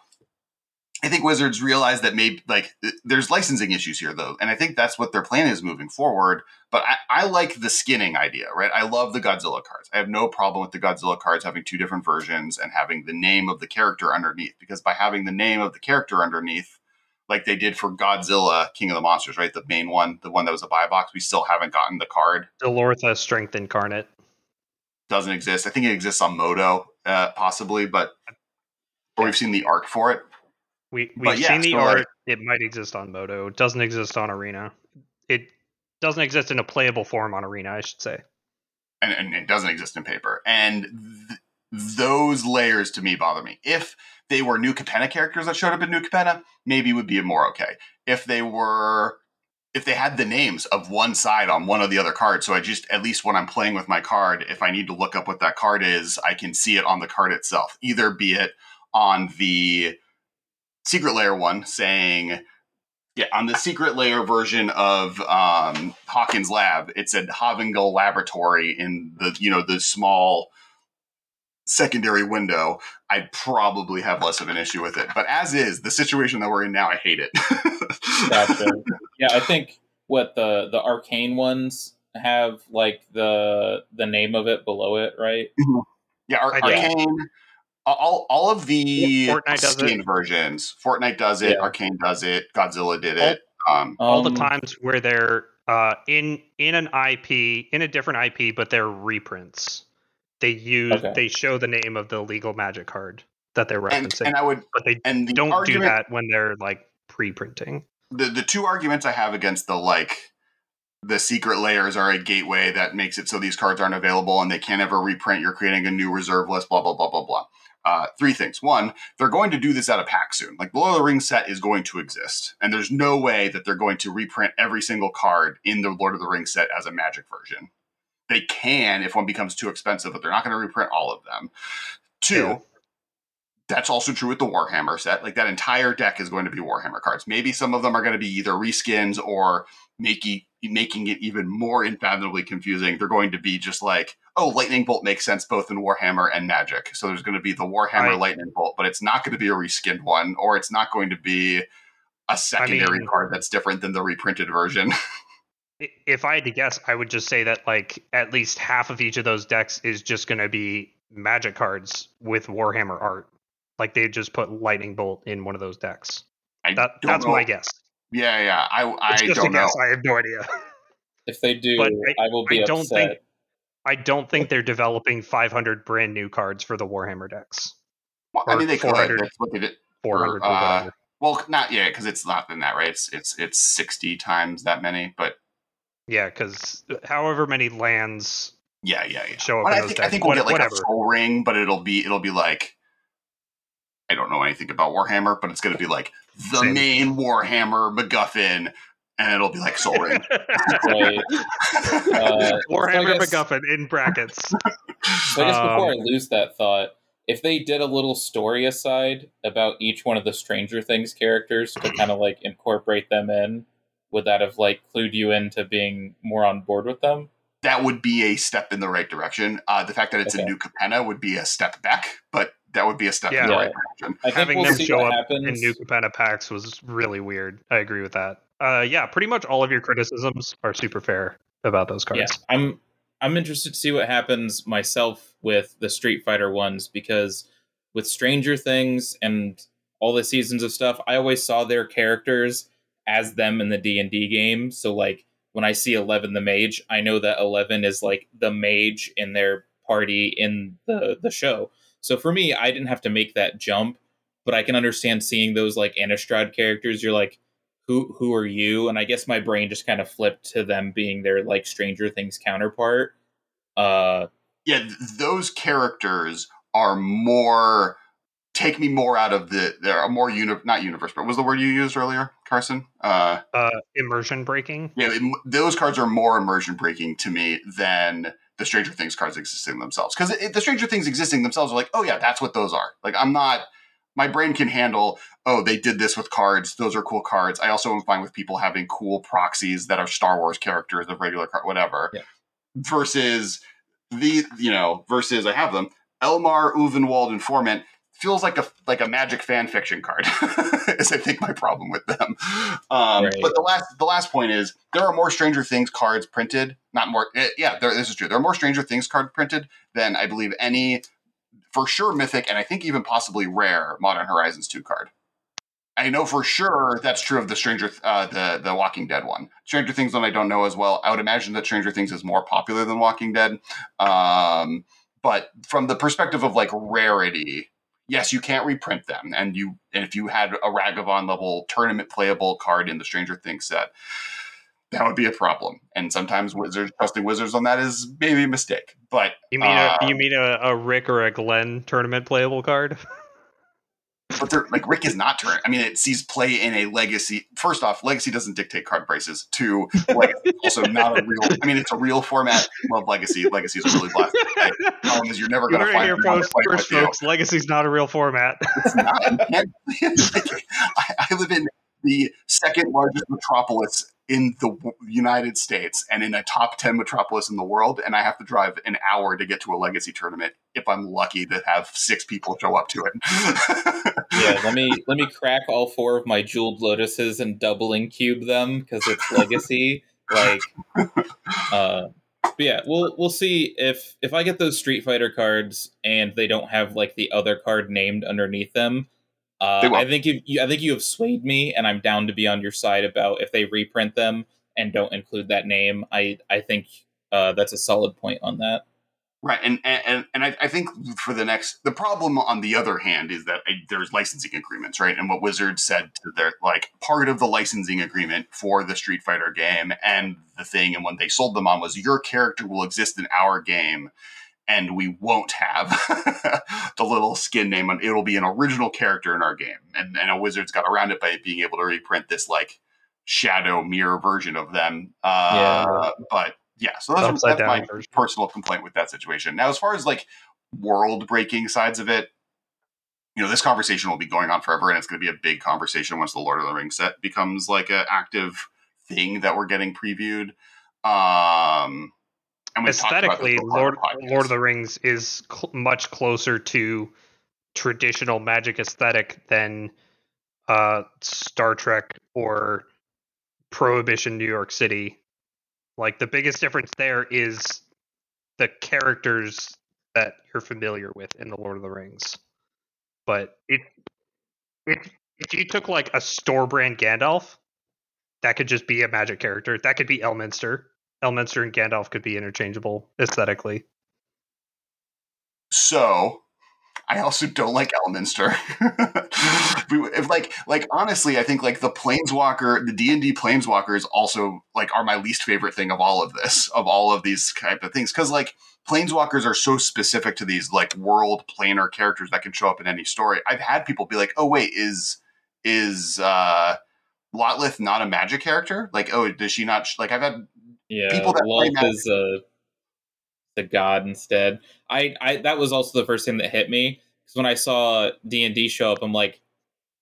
I think Wizards realize that maybe like there's licensing issues here though, and I think that's what their plan is moving forward. But I, I like the skinning idea, right? I love the Godzilla cards. I have no problem with the Godzilla cards having two different versions and having the name of the character underneath, because by having the name of the character underneath, like they did for Godzilla, King of the Monsters, right? The main one, the one that was a buy box, we still haven't gotten the card. Zilortha Strength Incarnate. Doesn't exist. I think it exists on Moto, uh, possibly, but or we've seen the art for it. We we've yeah, seen the so, art. like- it might exist on Moto. It doesn't exist on Arena. It doesn't exist in a playable form on Arena, I should say. and, and it doesn't exist in paper. And th- those layers to me bother me. If they were New Capenna characters that showed up in New Capenna, maybe it would be more okay. If they were, if they had the names of one side on one of the other cards, so I just at least when I'm playing with my card, if I need to look up what that card is, I can see it on the card itself. Either be it on the secret lair one saying yeah, on the secret lair version of um, Hawkins Lab, it said Havengul Laboratory in the you know the small secondary window. I'd probably have less of an issue with it. But as is the situation that we're in now, I hate it. Gotcha. yeah, I think what the the arcane ones have like the the name of it below it, right? yeah, Ar- Arcane. All, all of the Yeah, Fortnite does skin it. versions. Fortnite does it. Yeah. Arcane does it. Godzilla did it. Um, All the Um, times where they're uh, in in an IP in a different IP, but they're reprints. They use Okay. they show the name of the legal magic card that they're referencing, and I would but they and the don't argument, do that when they're like pre-printing. the the two arguments I have against the like the secret lairs are a gateway that makes it so these cards aren't available and they can't ever reprint. You're creating a new reserve list. Blah blah blah blah blah. Uh, three things. One, they're going to do this at a pack soon. Like the Lord of the Rings set is going to exist, and there's no way that they're going to reprint every single card in the Lord of the Rings set as a Magic version. They can if one becomes too expensive, but they're not going to reprint all of them. Two, Yeah. that's also true with the Warhammer set. Like that entire deck is going to be Warhammer cards. Maybe some of them are going to be either reskins or making making it even more unfathomably confusing. They're going to be just like, oh, lightning bolt makes sense both in Warhammer and Magic. So there's going to be the Warhammer Right. lightning bolt, but it's not going to be a reskinned one, or it's not going to be a secondary mean- card that's different than the reprinted version. I- If I had to guess, I would just say that like at least half of each of those decks is just going to be magic cards with Warhammer art. Like they just put lightning bolt in one of those decks. I That don't that's know. my guess. Yeah, yeah. I It's I just don't a know. I have no idea. If they do, But I, will be I don't upset. think- I don't think they're developing 500 brand new cards for the Warhammer decks. Well, I mean, they could. 400. That's what they did. 400 or uh. Well, not yet, because it's not in that, right? It's it's it's sixty times that many, but Yeah, because however many lands yeah, yeah, yeah. show up But in I those think I think we'll what- get like whatever. a Sol Ring, but it'll be it'll be like I don't know anything about Warhammer, but it's gonna be like the Same. main Warhammer MacGuffin, and it'll be like Sol Ring. Right. Uh, Warhammer so guess- MacGuffin in brackets. So I guess before Um, I lose that thought, if they did a little story aside about each one of the Stranger Things characters to kind of like incorporate them in, would that have like clued you into being more on board with them? that would be a step in the right direction. Uh, the fact that it's Okay. in New Capenna would be a step back, but that would be a step in Yeah. the Yeah. right direction. I think Having we'll them show up happens. in New Capenna packs was really weird. I agree with that. Uh, yeah, pretty much all of your criticisms are super fair about those cards. Yeah, I'm I'm interested to see what happens myself with the Street Fighter ones because with Stranger Things and all the seasons of stuff, I always saw their characters as them in the D and D game. So like when I see Eleven the Mage, I know that Eleven is like the mage in their party in the the show. So for me, I didn't have to make that jump, but I can understand seeing those like Innistrad characters. You're like, who who are you? And I guess my brain just kind of flipped to them being their like Stranger Things counterpart. Uh, yeah, th- those characters are more take me more out of the they're more uni- not universe, but was the word you used earlier, Carson? Uh, Uh, immersion breaking. yeah, im- those cards are more immersion breaking to me than the Stranger Things cards existing themselves. Because the Stranger Things existing themselves are like, oh yeah, that's what those are. Like I'm not. My brain can handle. Oh, they did this with cards. Those are cool cards. I also am fine with people having cool proxies that are Star Wars characters of regular card, whatever. Yeah. Versus the you know versus I have them Elmar Ulvenwald Informant feels like a like a magic fan fiction card is I think my problem with them. Um, Right. But the last the last point is there are more Stranger Things cards printed. Not more. eh, yeah, there, this is true. There are more Stranger Things cards printed than I believe any for sure mythic and I think even possibly rare Modern Horizons two card. I know for sure that's true of the Stranger uh, the the Walking Dead one. Stranger Things one I don't know as well. I would imagine that Stranger Things is more popular than Walking Dead. Um, but from the perspective of like rarity, yes, you can't reprint them. And you and if you had a Ragavan level tournament playable card in the Stranger Things set, that would be a problem. And sometimes wizards trusting wizards on that is maybe a mistake. But You mean uh, a, you mean a, a Rick or a Glenn tournament playable card? but they're like Rick is not turn. I mean, it sees play in a legacy. First off, legacy doesn't dictate card prices. Two, is also not a real. I mean, it's a real format. Love legacy. Legacy is a really blast. The problem is you're never going to find here, someone to folks. First, you. folks. Legacy's not a real format. It's not. I, I live in the second largest metropolis in the United States and in a top 10 metropolis in the world. And I have to drive an hour to get to a legacy tournament if I'm lucky to have six people show up to it. yeah, let me let me crack all four of my jeweled lotuses and doubling cube them because it's legacy. like, uh, but yeah, we'll we'll see if if I get those Street Fighter cards and they don't have like the other card named underneath them. Uh, I think you, you, I think you have swayed me, and I'm down to be on your side about if they reprint them and don't include that name. I I think uh, that's a solid point on that. Right, and and and I, I think for the next, the problem on the other hand is that uh, there's licensing agreements, right? And what Wizards said to their like part of the licensing agreement for the Street Fighter game and the thing, and when they sold them on was your character will exist in our game, and we won't have the little skin name on it'll be an original character in our game and, and a wizards got around it by being able to reprint this like shadow mirror version of them uh, yeah. but yeah so that's, that's my version. personal complaint with that situation now as far as like world breaking sides of it you know this conversation will be going on forever and it's going to be a big conversation once the lord of the rings set becomes like an active thing that we're getting previewed um aesthetically, Lord Lord of the Rings is cl- much closer to traditional magic aesthetic than uh, Star Trek or Prohibition New York City. Like the biggest difference there is the characters that you're familiar with in the Lord of the Rings. But it if if you took like a store brand Gandalf, that could just be a magic character. That could be Elminster. Elminster and Gandalf could be interchangeable aesthetically. So, I also don't like Elminster. if like like honestly, I think like the Planeswalker, the D and D Planeswalkers also like are my least favorite thing of all of this, of all of these type of things, because like Planeswalkers are so specific to these like world planar characters that can show up in any story. I've had people be like, "Oh wait, is is uh Lotleth not a magic character? Like, oh, does she not? Sh-? Like, I've had yeah, people that is a uh, the god instead. I, I that was also the first thing that hit me because when I saw D and D show up, I'm like,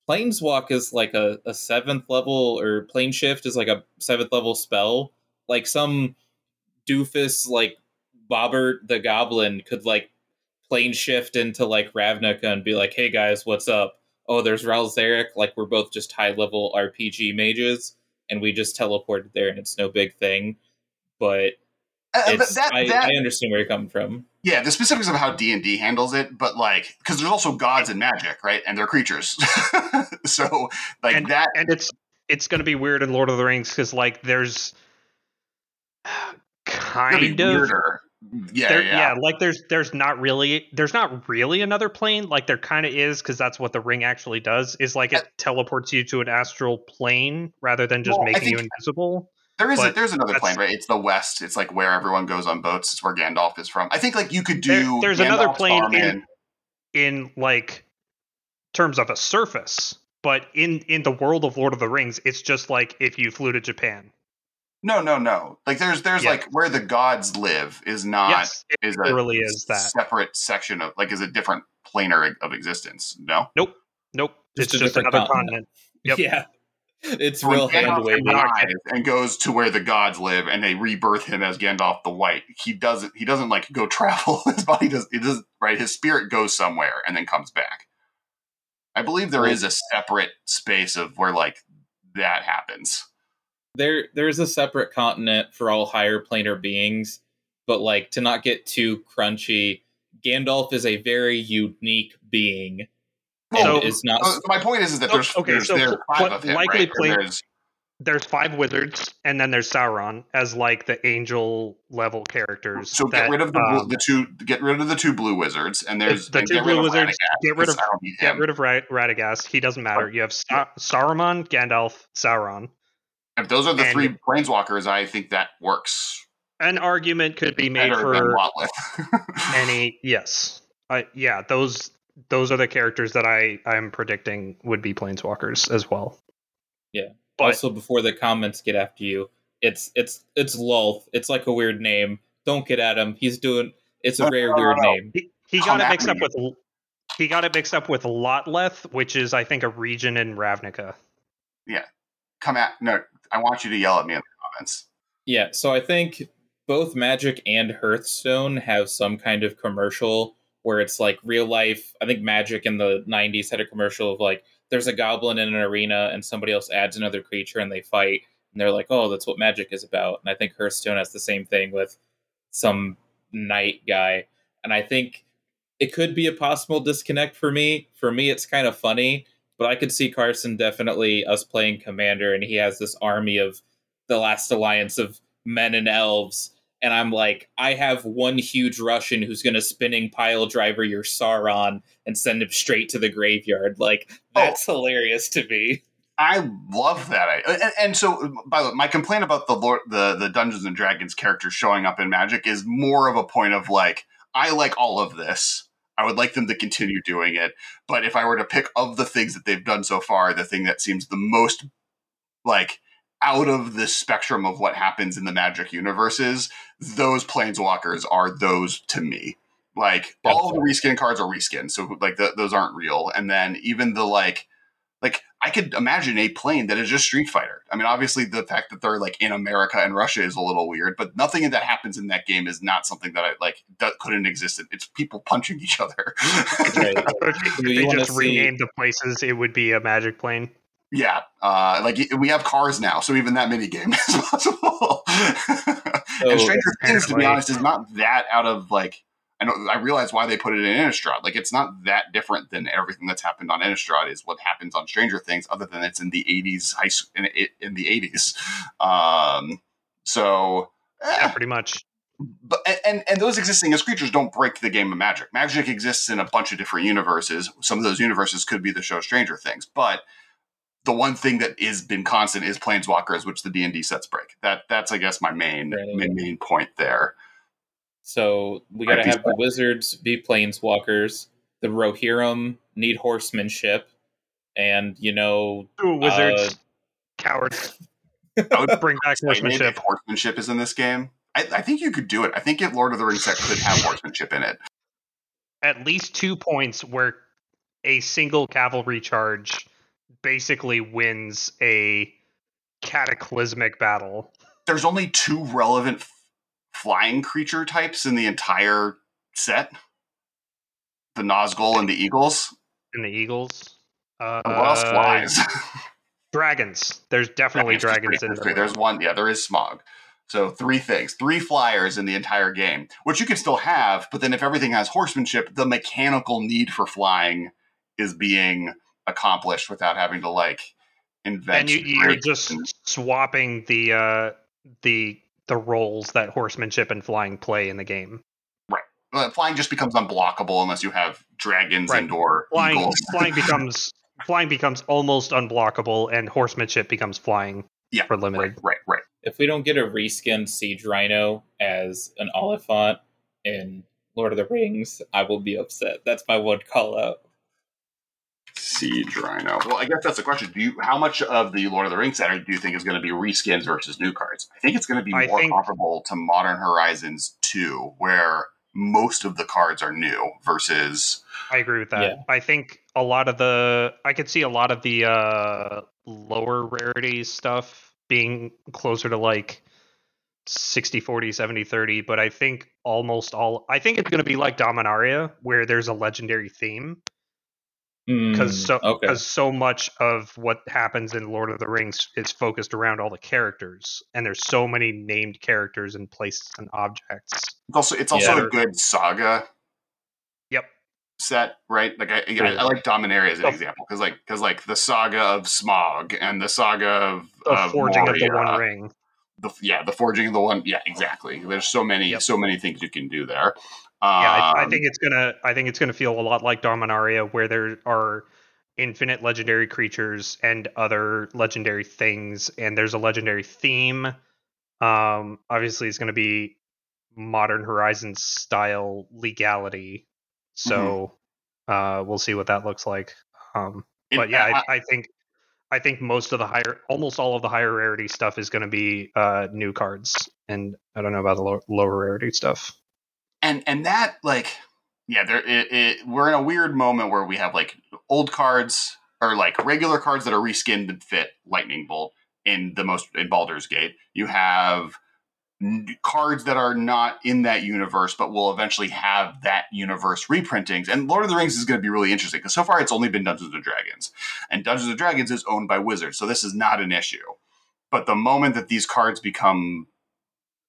Planeswalk is like a, a seventh level, or Plane Shift is like a seventh level spell. Like some doofus like Bobbert the Goblin could like plane shift into like Ravnica and be like, "Hey guys, what's up? Oh, there's Ral Zarek. Like we're both just high level RPG mages, and we just teleported there, and it's no big thing." But, uh, but that, I, that, I, understand where you're coming from. Yeah, the specifics of how D and D handles it, but like because there's also gods and magic, right? And they're creatures, so like and, that. And it's it's going to be weird in Lord of the Rings because like there's kind of weirder. Yeah, there, yeah, yeah. Like there's there's not really there's not really another plane. Like there kind of is because that's what the ring actually does. Is like it uh, teleports you to an astral plane rather than just well, making you invisible. There is a, there's another plane, right? It's the west. It's like where everyone goes on boats. It's where Gandalf is from. I think like you could do. There, there's Gandalf another plane in, in like terms of a surface, but in in the world of Lord of the Rings, it's just like if you flew to Japan. No, no, no. Like there's there's yeah. like where the gods live is not yes, it is really is that separate section of like is a different planar of existence. No. Nope. Nope. Just it's just another continent. continent. Yep. Yeah. It's so real hand wavy. And goes to where the gods live, and they rebirth him as Gandalf the White. He doesn't. He doesn't like go travel. His body does. He does right. His spirit goes somewhere and then comes back. I believe there is a separate space of where like that happens. There, there's a separate continent for all higher planar beings, but like to not get too crunchy, Gandalf is a very unique being so it's not. So my point is, is that there's okay. There's, so there's five of him, likely right? there's, there's five wizards, and then there's Sauron as like the angel level characters. So that, get rid of the um, the two. Get rid of the two blue wizards, and there's the two blue wizards. Get rid of get rid of Radagast. He doesn't matter. You have Sa- Saruman, Gandalf, Sauron. If those are the and, three planeswalkers, I think that works. An argument could be made for any. Yes, I yeah. Those those are the characters that I I'm predicting would be planeswalkers as well. Yeah. But, also, before the comments get after you, it's it's it's Lolth. It's like a weird name. Don't get at him. He's doing. It's a very weird name. He, he got it mixed up with. He got it mixed up with Lotleth, which is I think a region in Ravnica. Yeah, come at no. I want you to yell at me in the comments. Yeah, so I think both Magic and Hearthstone have some kind of commercial where it's like real life. I think Magic in the 90s had a commercial of like there's a goblin in an arena and somebody else adds another creature and they fight and they're like, "Oh, that's what Magic is about." And I think Hearthstone has the same thing with some knight guy. And I think it could be a possible disconnect for me. For me, it's kind of funny, but I could see Carson definitely us playing commander and he has this army of the last alliance of men and elves and I'm like, I have one huge Russian who's going to spinning pile driver your Sauron and send him straight to the graveyard. Like oh. that's oh, hilarious to me. I love that. And, and, so, by the way, my complaint about the Lord, the the Dungeons and Dragons characters showing up in Magic is more of a point of like, I like all of this. I would like them to continue doing it, but if I were to pick of the things that they've done so far, the thing that seems the most like out of the spectrum of what happens in the magic universes, those planeswalkers are those to me. Like That's all of the reskin cards are reskin, so like the, those aren't real. And then even the like, like I could imagine a plane that is just Street Fighter. I mean, obviously the fact that they're like in America and Russia is a little weird, but nothing that happens in that game is not something that I like that couldn't exist. It's people punching each other. right. if they just renamed the places, it would be a magic plane. Yeah, uh, like we have cars now, so even that mini game is possible. So, and Stranger Things, to be honest, is not that out of like. I know I realize why they put it in Innistrad. Like it's not that different than everything that's happened on Innistrad is what happens on Stranger Things, other than it's in the '80s, high in, in the '80s. Um, so eh. yeah, pretty much but and and those existing as creatures don't break the game of magic. Magic exists in a bunch of different universes. Some of those universes could be the show Stranger Things, but the one thing that is been constant is planeswalkers, which the D and D sets break. That that's I guess my main right. main, main point there. So we got to have the wizards be planeswalkers. The Rohirrim need horsemanship, and you know, Ooh, wizards, uh, cowards. I would bring back horsemanship. Horsemanship is in this game. I, I, think you could do it. I think if Lord of the Rings set could have horsemanship in it. At least two points where a single cavalry charge basically wins a cataclysmic battle. There's only two relevant f- flying creature types in the entire set the Nazgul and the Eagles. And the Eagles. Uh, what else flies? dragons. There's definitely dragons in there. There's one. Yeah, there is Smaug. So three things, three flyers in the entire game, which you can still have. But then if everything has horsemanship, the mechanical need for flying is being accomplished without having to like invent. And you, you're just and, swapping the uh, the the roles that horsemanship and flying play in the game. Right. Well, flying just becomes unblockable unless you have dragons right. and or flying. Eagles. Flying becomes flying becomes almost unblockable, and horsemanship becomes flying. Yeah, for limited. Right, right, right. If we don't get a reskinned Siege Rhino as an Oliphant in Lord of the Rings, I will be upset. That's my one call out. Siege Rhino. Well, I guess that's the question. Do you how much of the Lord of the Rings set do you think is going to be reskins versus new cards? I think it's going to be more think, comparable to Modern Horizons 2, where most of the cards are new versus I agree with that. Yeah. I think a lot of the I could see a lot of the uh lower rarity stuff being closer to like 60 40 70 30 but i think almost all i think it's going to be like dominaria where there's a legendary theme because mm, so because okay. so much of what happens in Lord of the Rings is focused around all the characters, and there's so many named characters and places and objects. It's also it's also yeah, a good saga. Yep. Set right, like I, I, I like Dominaria as an oh. example because like because like the saga of Smaug and the saga of the of forging Moria, of the One Ring. The, yeah, the forging of the one. Yeah, exactly. There's so many, yep. so many things you can do there yeah, I, I, um, think it's gonna. I think it's gonna feel a lot like Dominaria, where there are infinite legendary creatures and other legendary things, and there's a legendary theme. Um, obviously, it's gonna be Modern Horizons style legality, so mm-hmm. uh, we'll see what that looks like. Um, but yeah, I, I, think I think most of the higher, almost all of the higher rarity stuff is going to be uh, new cards, and I don't know about the low, lower rarity stuff and and that like yeah there it, it, we're in a weird moment where we have like old cards or like regular cards that are reskinned and fit lightning bolt in the most in Baldur's Gate. You have cards that are not in that universe but will eventually have that universe reprintings. And lord of the rings is going to be really interesting because so far it's only been dungeons and dragons. And dungeons and dragons is owned by wizards so this is not an issue. But the moment that these cards become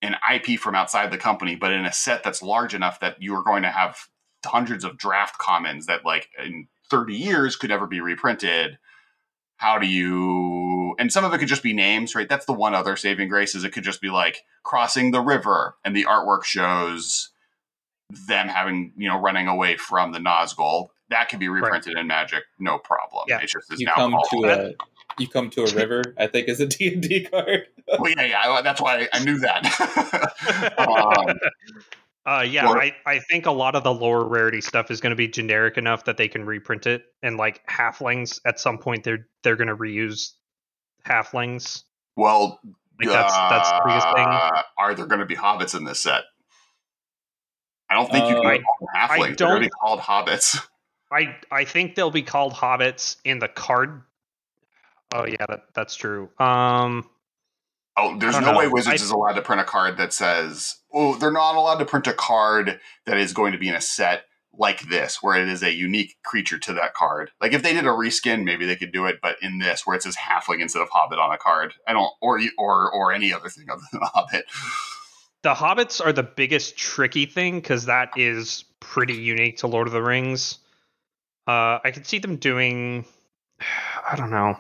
an IP from outside the company, but in a set that's large enough that you are going to have hundreds of draft commons that, like, in 30 years could never be reprinted. How do you? and some of it could just be names, right? That's the one other saving grace is it could just be like crossing the river, and the artwork shows them having you know running away from the Nazgul. That could be reprinted in Magic, no problem. Yeah. It just is You now come to a you come to a river. I think is a D and D card. well, yeah, yeah. I- That's why I knew that. um, Uh, yeah, Or- I, I think a lot of the lower rarity stuff is going to be generic enough that they can reprint it, and like halflings at some point they're they're going to reuse halflings. well, Like that's that's the biggest thing. uh, Are there going to be hobbits in this set? I don't think you Uh, can I- call them halflings. They're going to be called hobbits. I I think they'll be called hobbits in the card. Oh yeah, that that's true. Um, Oh, there's no know. way Wizards I- is allowed to print a card that says, "Oh, they're not allowed to print a card that is going to be in a set like this, where it is a unique creature to that card." Like if they did a reskin, maybe they could do it, but in this, where it says Halfling instead of Hobbit on a card, I don't, or or or any other thing other than a Hobbit. the hobbits are the biggest tricky thing because that is pretty unique to Lord of the Rings. Uh, I could see them doing. I don't know.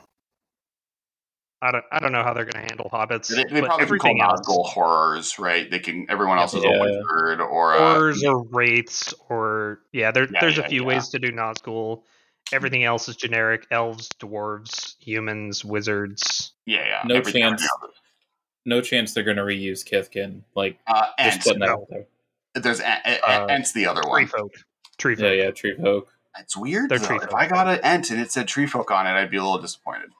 I don't. I don't know how they're going to handle hobbits. They, they but probably can call everything else, horrors, right? They can. Everyone else is Yeah. a wizard or a, horrors or wraiths or yeah, there, Yeah, there's yeah, a few yeah. ways to do Nazgul. Everything else is generic: elves, dwarves, humans, wizards. yeah, yeah. No everything chance. else. No chance they're going to reuse Kithkin. Like Uh, just Ents. putting that no. out there. There's Ent, Ent- Uh, Ent's the other Tree one. folk. Tree folk. Yeah, yeah, Tree Folk. It's weird. They're though. tree If. I got an Ent and it said Tree Folk on it, I'd be a little disappointed.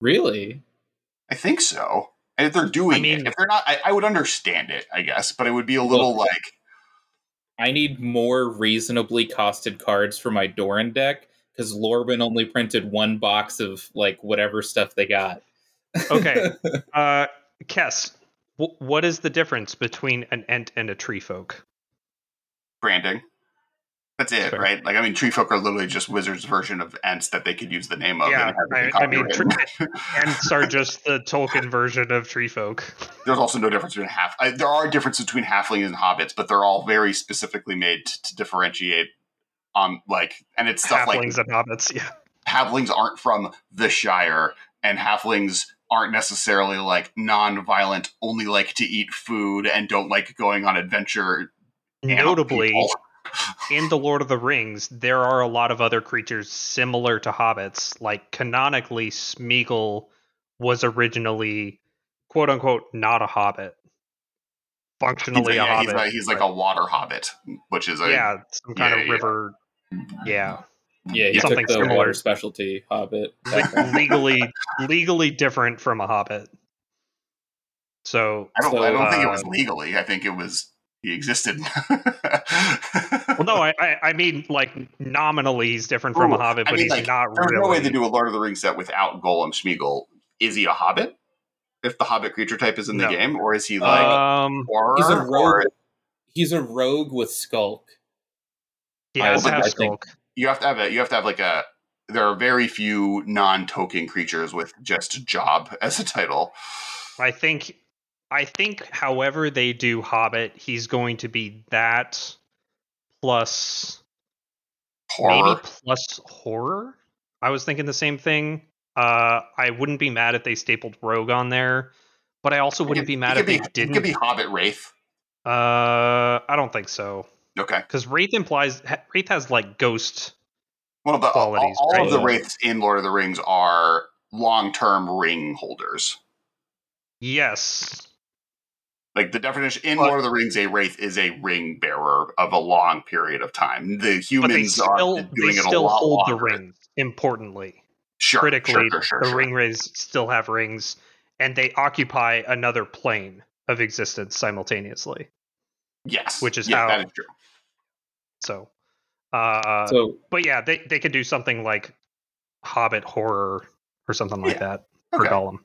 Really? I think so. And if they're doing I mean- it, if they're not, I, I would understand it, I guess, but it would be a little like, I need more reasonably costed cards for my Doran deck because Lorwyn only printed one box of like whatever stuff they got. Okay. Uh, Kess, wh- what is the difference between an ent and a tree folk? branding. That's it, Fair. right? Like, I mean, Tree Folk are literally just Wizards' version of Ents that they could use the name of. Yeah, and have I- I mean. Ents are just the Tolkien version of tree folk. There's also no difference between half. I, there are differences between halflings and hobbits, but they're all very specifically made to, to differentiate. Um, like, and it's stuff like Halflings and hobbits. Yeah. halflings aren't from the Shire, and halflings aren't necessarily like non-violent, only like to eat food and don't like going on adventure. Notably. In the Lord of the Rings, there are a lot of other creatures similar to hobbits. Like canonically, Smeagol was originally "quote unquote" not a hobbit, functionally a- a yeah, he's, hobbit. a- he's like a water hobbit, which is a yeah, some kind yeah, of river. Yeah, Yeah, he Something took the similar. water specialty Hobbit. Legally legally different from a hobbit. So, I don't. So, I don't think it uh, was legally. I think it was he existed. well, no, I, I I mean like nominally he's different from Ooh, a hobbit, I but mean, he's like, not There's really. no way to do a Lord of the Rings set without Gollum Smeagol. Is he a Hobbit? If the Hobbit creature type is in the No. game, or is he like um, horror? He's a or- rogue. He's a rogue with Skulk. he I has to have I think- Skulk. you have to have a. You have to have like a. There are very few non-token creatures with just job as a title. I think I think however they do Hobbit, he's going to be that plus Horror. maybe plus horror. I was thinking the same thing. Uh I wouldn't be mad if they stapled Rogue on there, but I also wouldn't He be mad could if they didn't. Could be Hobbit Wraith. uh I don't think so. Okay. Cuz Wraith implies Wraith has like ghost. Well, the, all, Qualities, all of the wraiths in Lord of the Rings are long-term ring holders. Yes. Like the definition in But- Lord of the Rings, a wraith is a ring bearer of a long period of time. The But they humans still are they doing it a still lot hold the longer. rings importantly. Sure, critically, sure, sure, sure, the sure. Ringwraiths still have rings, and they occupy another plane of existence simultaneously. Yes, which is yeah, how- that is true. So, uh, So but yeah, they they could do something like Hobbit horror or something like that for Okay. Gollum.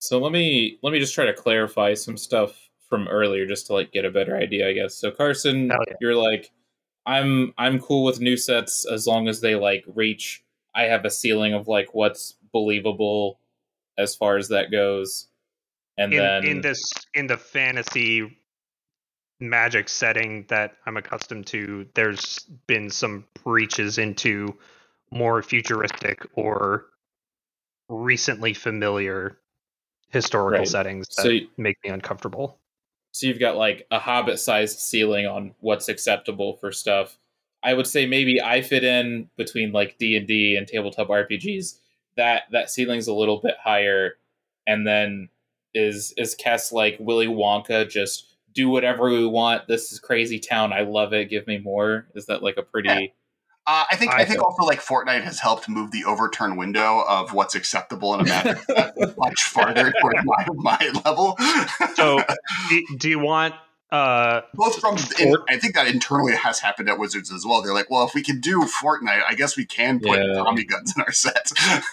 So let me let me just try to clarify some stuff from earlier just to like get a better idea, I guess. So Carson, yeah. you're like I'm I'm cool with new sets as long as they like reach I have a ceiling of like what's believable as far as that goes. And In then in this in the fantasy magic setting that I'm accustomed to, there's been some breaches into more futuristic or recently familiar historical Right. settings that So y- make me uncomfortable. so you've got like a hobbit sized ceiling on what's acceptable for stuff. I would say maybe i fit in between like d&d and tabletop rpgs that that ceiling's a little bit higher and then is is kess like willy wonka just do whatever we want. This is crazy town. I love it. Give me more. Is that like a pretty Uh, I think I, I think also like Fortnite has helped move the Overton window of what's acceptable in a map much farther toward my, my level. So, do, do you want uh both from in, I think that internally has happened at Wizards as well. They're like, well, if we can do Fortnite, I guess we can put Yeah. Tommy guns in our set.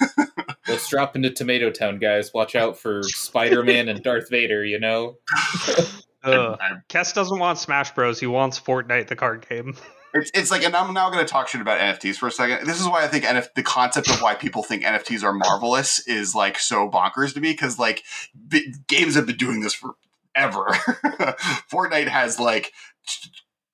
let's drop into tomato town guys watch out for spider-man and darth vader you know ugh. Kess doesn't want Smash Bros. He wants Fortnite, the card game. It's, it's like, and I'm now going to talk shit about NFTs for a second. This is why I think NF, the concept of why people think NFTs are marvelous is like so bonkers to me because like b- games have been doing this forever. Fortnite has like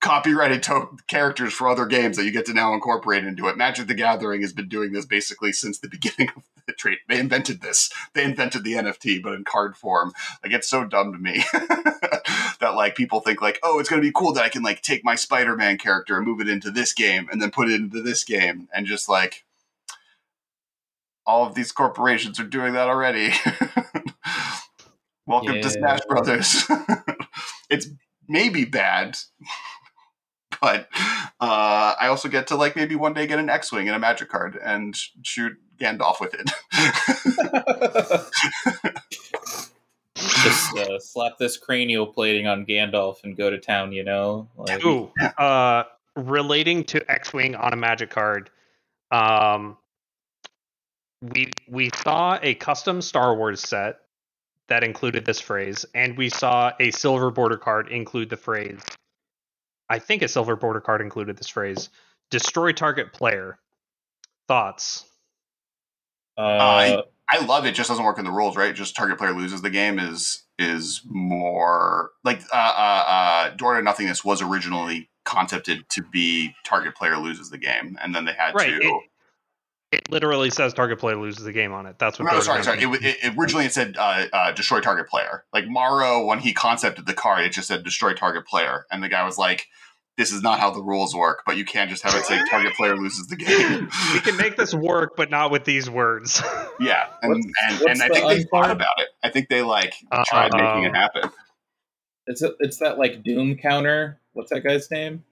copyrighted to- characters for other games that you get to now incorporate into it. Magic the Gathering has been doing this basically since the beginning of the trade. They invented this. They invented the NFT, but in card form. Like it's so dumb to me that like people think like, oh, it's gonna be cool that I can like take my Spider-Man character and move it into this game and then put it into this game and just like all of these corporations are doing that already. Welcome to Smash Brothers. it's maybe bad, but uh, I also get to like maybe one day get an X-wing and a Magic card and shoot Gandalf with it. just uh, slap this cranial plating on gandalf and go to town you know like Ooh, uh, relating to X-wing on a Magic card, um, we we saw a custom Star Wars set that included this phrase, and we saw a silver border card include the phrase. I think a silver border card included this phrase: "Destroy target player." Thoughts? uh, I love it. Just doesn't work in the rules, right? Just target player loses the game is is more like uh, uh, uh, Door to Nothingness was originally concepted to be target player loses the game, and then they had Right. to. It, it literally says target player loses the game on it. That's what. no, Dota sorry, sorry. It, it, it originally it said uh, uh, destroy target player. Like MaRo, when he concepted the card, it just said destroy target player, and the guy was like, "This is not how the rules work. But you can't just have it say target player loses the game." we can make this work, but not with these words. yeah, and What's- and, what's and I the think they thought about it. I think they like tried making Uh, it happen. it's a, it's that like doom counter what's that guy's name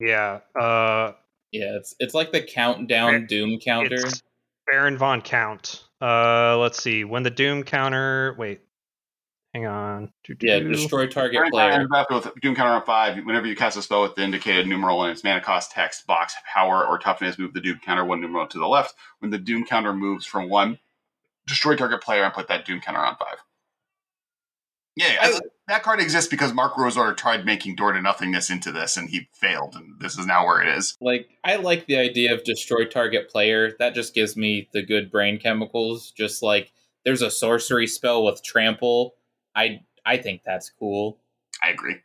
yeah. Uh, yeah it's it's like the countdown It- doom counter It's Baron von Count. Uh, let's see. When the Doom counter. Wait. Hang on. yeah Doo-doo. destroy target Every player time with Doom counter on five, whenever you cast a spell with the indicated numeral in its mana cost text box, power or toughness, move the Doom counter one numeral to the left. When the Doom counter moves from one, destroy target player and put that Doom counter on five. Yeah, I- that card exists because Mark Rosewater tried making Door to Nothingness into this, and he failed, and this is now where it is. like i like the idea of destroy target player that just gives me the good brain chemicals just like there's a sorcery spell with trample i i think that's cool I agree.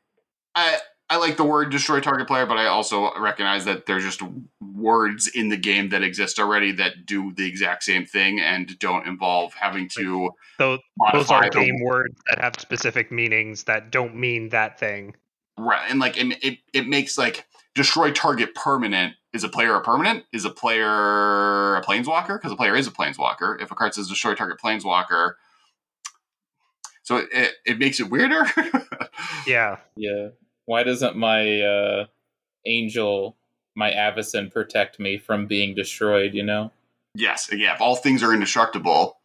I I like the word destroy target player, but I also recognize that there's just words in the game that exist already that do the exact same thing and don't involve having to Tho- those are the- game words that have specific meanings that don't mean that thing. right and like and it it makes like destroy target permanent is a player a permanent? Is a player a planeswalker? Because a player is a planeswalker. If a card says destroy target planeswalker so it, it, it makes it weirder? Yeah. yeah why doesn't my uh angel my Avacyn, protect me from being destroyed you know Yes, yeah. If all things are indestructible,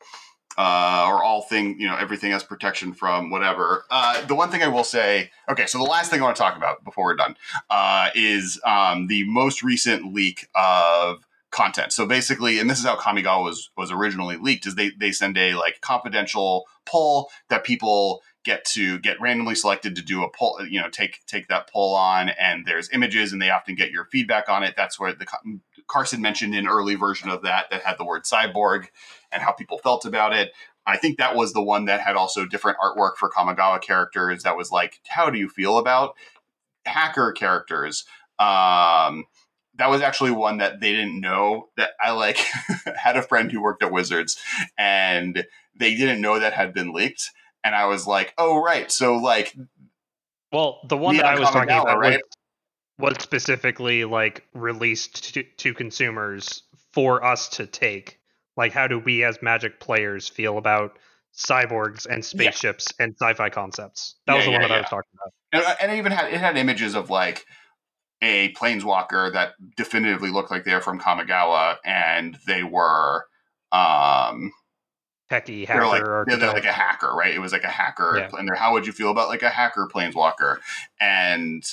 uh, or all thing, you know, everything has protection from whatever. Uh, the one thing I will say, okay, so the last thing I want to talk about before we're done uh, is um, the most recent leak of content. So basically, and this is how Kamigawa was was originally leaked, is they they send a like confidential poll that people get to get randomly selected to do a poll you know take take that poll on and there's images and they often get your feedback on it. That's where the carson mentioned an early version of that that had the word cyborg and how people felt about it. I think that was the one that had also different artwork for kamigawa characters that was like how do you feel about hacker characters? Um that was actually one that they didn't know that I like had a friend who worked at Wizards and they didn't know that had been leaked. And I was like, oh, right. So, like, well, the one that I was talking about right? was, was specifically like released to, to consumers for us to take. Like, how do we as Magic players feel about cyborgs and spaceships and sci-fi concepts? That Yeah, was the one yeah, that I was talking about. and, and it even had it had images of like a planeswalker that definitively looked like they're from Kamigawa, and they were um Techie they're hacker like they're, they're like a hacker, right? It was like a hacker, Yeah. and they're how would you feel about like a hacker planeswalker? And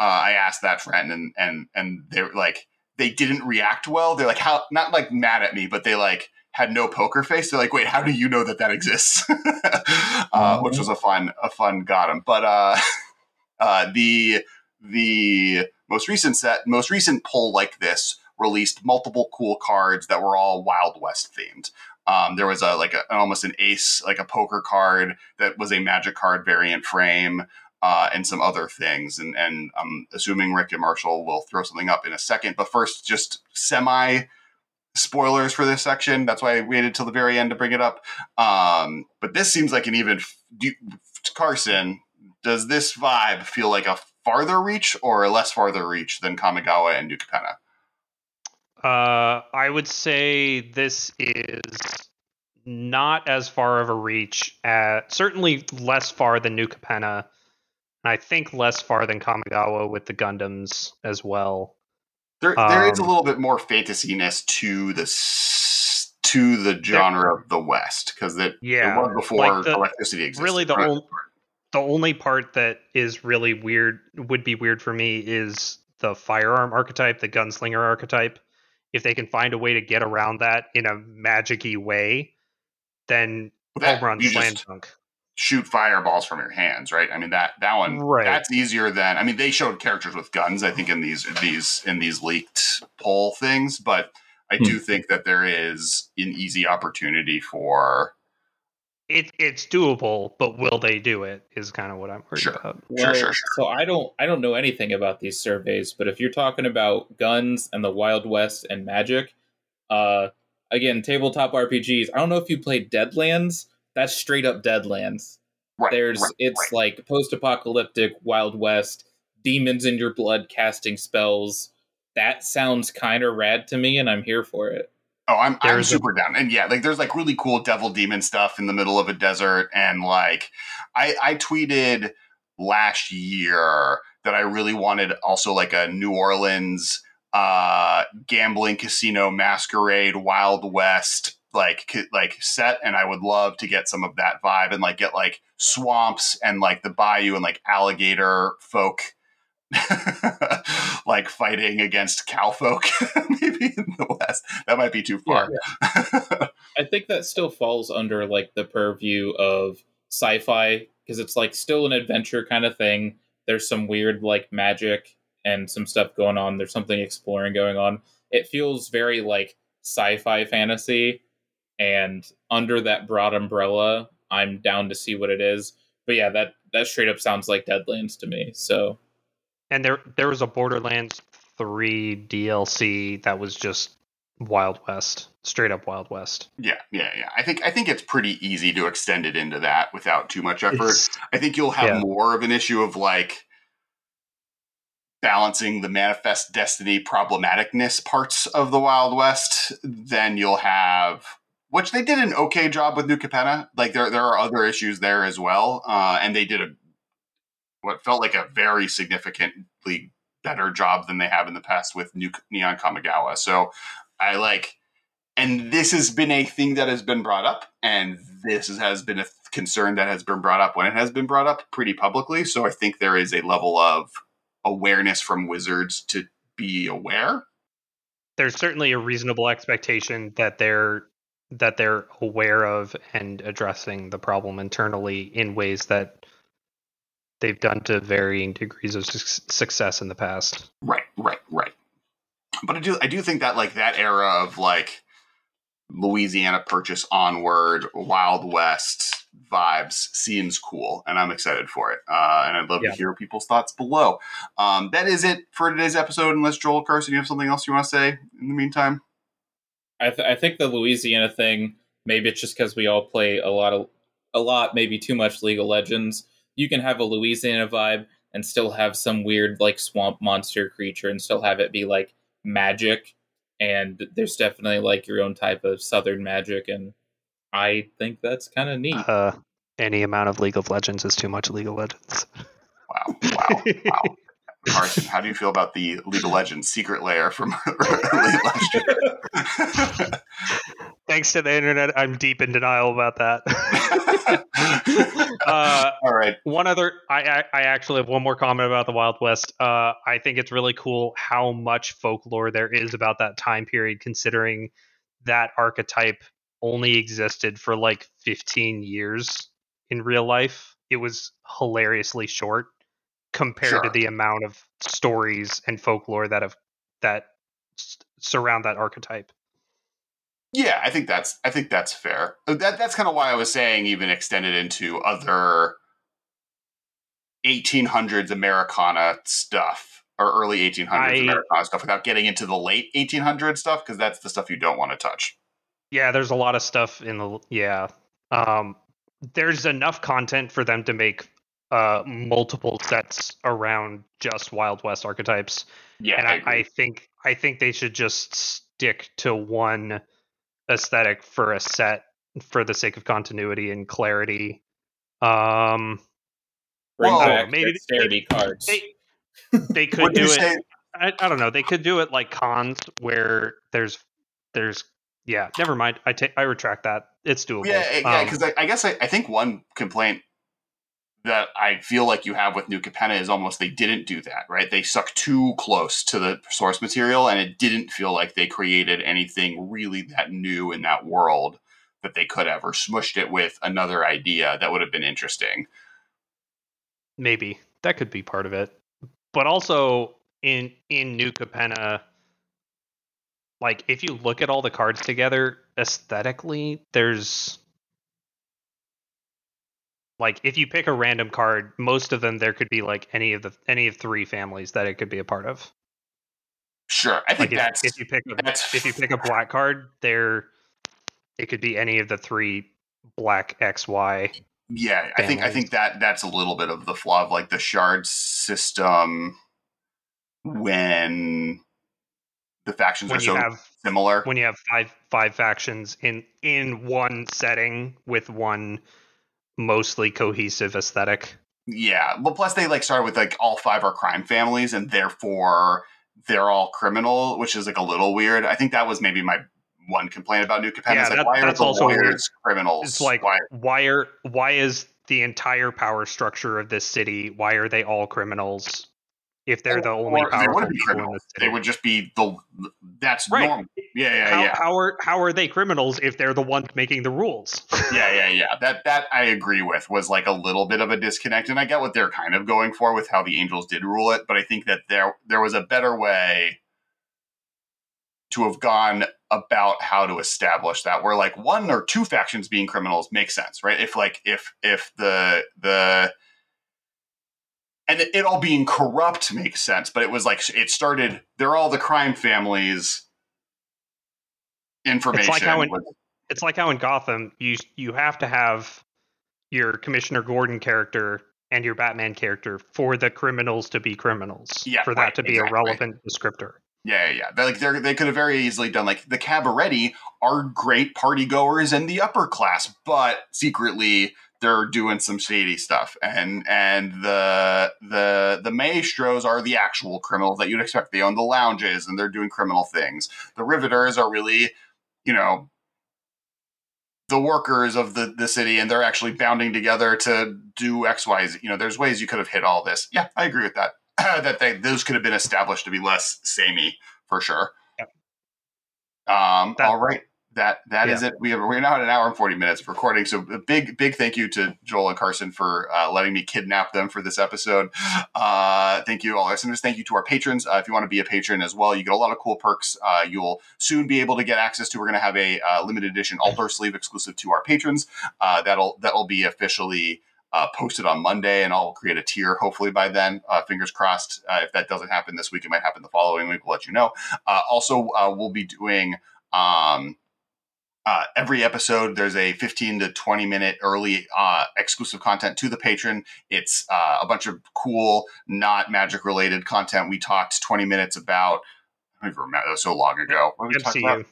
uh, I asked that friend, and and and they were like they didn't react well. They're like how not like mad at me, but they like had no poker face. They're like, wait, how do you know that that exists? uh, which was a fun a fun got 'em. But uh, uh, the the most recent set, most recent poll like this released multiple cool cards that were all Wild West themed. Um, there was a like a, almost an ace, like a poker card that was a magic card variant frame, uh, and some other things. And and I'm assuming Rick and Marshall will throw something up in a second. But first, just semi spoilers for this section. That's why I waited till the very end to bring it up. Um, but this seems like an even do Carson. Does this vibe feel like a farther reach or a less farther reach than Kamigawa and New Capenna? Uh, I would say this is not as far of a reach. At certainly less far than New Capenna, and I think less far than Kamigawa with the Gundams as well. There, there is a Um, little bit more fantasyness to this to the genre of the West because it, Yeah, it was before like the- electricity existed. really the Right. ol- the only part that is really weird would be weird for me is the firearm archetype, the gunslinger archetype. If they can find a way to get around that in a magicy way, then That- home run slam dunk. shoot fireballs from your hands, right? I mean that that one Right. that's easier than I mean they showed characters with guns. I think in these these in these leaked poll things, but I Hmm. do think that there is an easy opportunity for It it's doable, but will they do it? Is kind of what I'm worried Sure. about. Sure, sure, sure. So I don't I don't know anything about these surveys, but if you're talking about guns and the Wild West and magic, uh again, tabletop RPGs, I don't know if you played Deadlands, that's straight up Deadlands. right. There's right, it's right. like post-apocalyptic Wild West, demons in your blood casting spells. That sounds kind of rad to me and I'm here for it. Oh, I'm I'm There's a- super down. And yeah, like there's like really cool devil demon stuff in the middle of a desert. And like I I tweeted last year that I really wanted also like a New Orleans uh gambling casino masquerade Wild West like like set and I would love to get some of that vibe and like get like swamps and like the bayou and like alligator folk like fighting against cow folk maybe in the west that might be too far I think that still falls under like the purview of sci-fi because it's like still an adventure kind of thing. There's some weird like magic and some stuff going on. There's something exploring going on. It feels very like sci-fi fantasy and under that broad umbrella, I'm down to see what it is. But yeah, that that straight up sounds like Deadlands to me. So And there there was a Borderlands 3 DLC that was just Wild West, straight up Wild West. yeah yeah yeah i think i think it's pretty easy to extend it into that without too much effort It's- i think you'll have Yeah. more of an issue of like balancing the manifest destiny problematicness parts of the wild west than you'll have which they did an okay job with new capenna like there there are other issues there as well uh, and they did a what felt like a very significantly better job than they have in the past with new neon kamigawa. So i like and this has been a thing that has been brought up and this has been a concern that has been brought up when it has been brought up pretty publicly. So i think there is a level of awareness from wizards to be aware. There's certainly a reasonable expectation that they're that they're aware of and addressing the problem internally in ways that they've done to varying degrees of suc- success in the past. Right, right, right. But I do I do think that like that era of like Louisiana Purchase onward, Wild West vibes seems cool, and I'm excited for it. Uh, and I'd love Yeah. to hear people's thoughts below. Um, that is it for today's episode. Unless Joel Carson, you have something else you want to say in the meantime? I, th- I think the Louisiana thing, maybe it's just because we all play a lot of, a lot, maybe too much League of Legends. You can have a Louisiana vibe and still have some weird like swamp monster creature and still have it be like magic. And there's definitely like your own type of southern magic, and I think that's kind of neat. Uh, any amount of League of Legends is too much League of Legends. Wow, wow, wow. Carson, how do you feel about the League of Legends secret lair from late last year? Thanks to the internet, I'm deep in denial about that. uh, All right. one other, I, I I actually have one more comment about the Wild West. Uh, I think it's really cool how much folklore there is about that time period, considering that archetype only existed for like 15 years in real life. It was hilariously short compared to the amount of stories and folklore that have that s- surround that archetype. Yeah, I think that's I think that's fair. That that's kind of why I was saying even extended into other 1800s Americana stuff or early 1800s I- Americana stuff without getting into the late 1800s stuff because that's the stuff you don't want to touch. Yeah, there's a lot of stuff in the yeah. Um, there's enough content for them to make uh, multiple sets around just Wild West archetypes, Yeah, and I I. I think I think they should just stick to one aesthetic for a set for the sake of continuity and clarity. Um, Bring Whoa, back maybe- dexterity cards. they they could what did do it. I, I don't know. They could do it like cons where there's there's yeah. Never mind. I take I retract that. It's doable. Yeah, yeah, Um, because I, I guess I, I think one complaint that I feel like you have with New Capenna is almost they didn't do that, right? They stuck too close to the source material, and it didn't feel like they created anything really that new in that world that they could have, or smushed it with another idea that would have been interesting. maybe that could be part of it but also in in new capenna like if you look at all the cards together aesthetically there's like if you pick a random card most of them there could be like any of the any of three families that it could be a part of Sure, I think like that's if you pick a, if you pick a black card there it could be any of the three black xy yeah. I think I think that that's a little bit of the flaw of like the shard system when the factions when are so have similar. when you have five five factions in in one setting with one mostly cohesive aesthetic. Yeah, but plus they like started with like all five are crime families, and therefore they're all criminal, which is like a little weird. I think that was maybe my one complaint about New Capenna. Yeah, is like, that- why are that's the also weird. criminals? It's like why? why are why is the entire power structure of this city? Why are they all criminals? If they're the only they powerful wouldn't be people in the city, They would just be the. That's Right. normal. Yeah, yeah, how, yeah, how are how are they criminals if they're the ones making the rules? yeah, yeah, yeah. That that I agree with was like a little bit of a disconnect, and I get what they're kind of going for with how the Angels did rule it, but I think that there there was a better way to have gone about how to establish that where like one or two factions being criminals makes sense right if like if if the the and it, it all being corrupt makes sense but it was like it started they're all the crime families information how in- it's like how in Gotham you you have to have your Commissioner Gordon character and your Batman character for the criminals to be criminals. Yeah, for that right, to be exactly. a relevant descriptor. Yeah, yeah, yeah. They, like they they could have very easily done like the cabaretti are great party goers and the upper class, but secretly they're doing some shady stuff, and and the the the maestros are the actual criminals that you'd expect. They own the lounges and they're doing criminal things. The Riveteers are really, you know. The workers of the, the city, and they're actually bounding together to do X, Y, Z. You know, there's ways you could have hit all this. Yeah, I agree with that. that they those could have been established to be less samey for sure. Um, That- all right, that that yeah. is it. We have we're now at an hour and forty minutes of recording. So a big big thank you to Joel and Carson for uh, letting me kidnap them for this episode. Uh, thank you all listeners. Thank you to our patrons. Uh, if you want to be a patron as well, you get a lot of cool perks. Uh, you'll soon be able to get access to. We're going to have a uh, limited edition Alter sleeve exclusive to our patrons. Uh, that'll that'll be officially. posted on Monday, and I'll create a tier hopefully by then. fingers crossed. if that doesn't happen this week, it might happen the following week. We'll let you know. also, we'll be doing um, uh, every episode there's a 15 to 20 minute early uh, exclusive content to the patron. It's uh, a bunch of cool not magic related content. We talked 20 minutes about i don't even remember that was so long ago. What did we talk about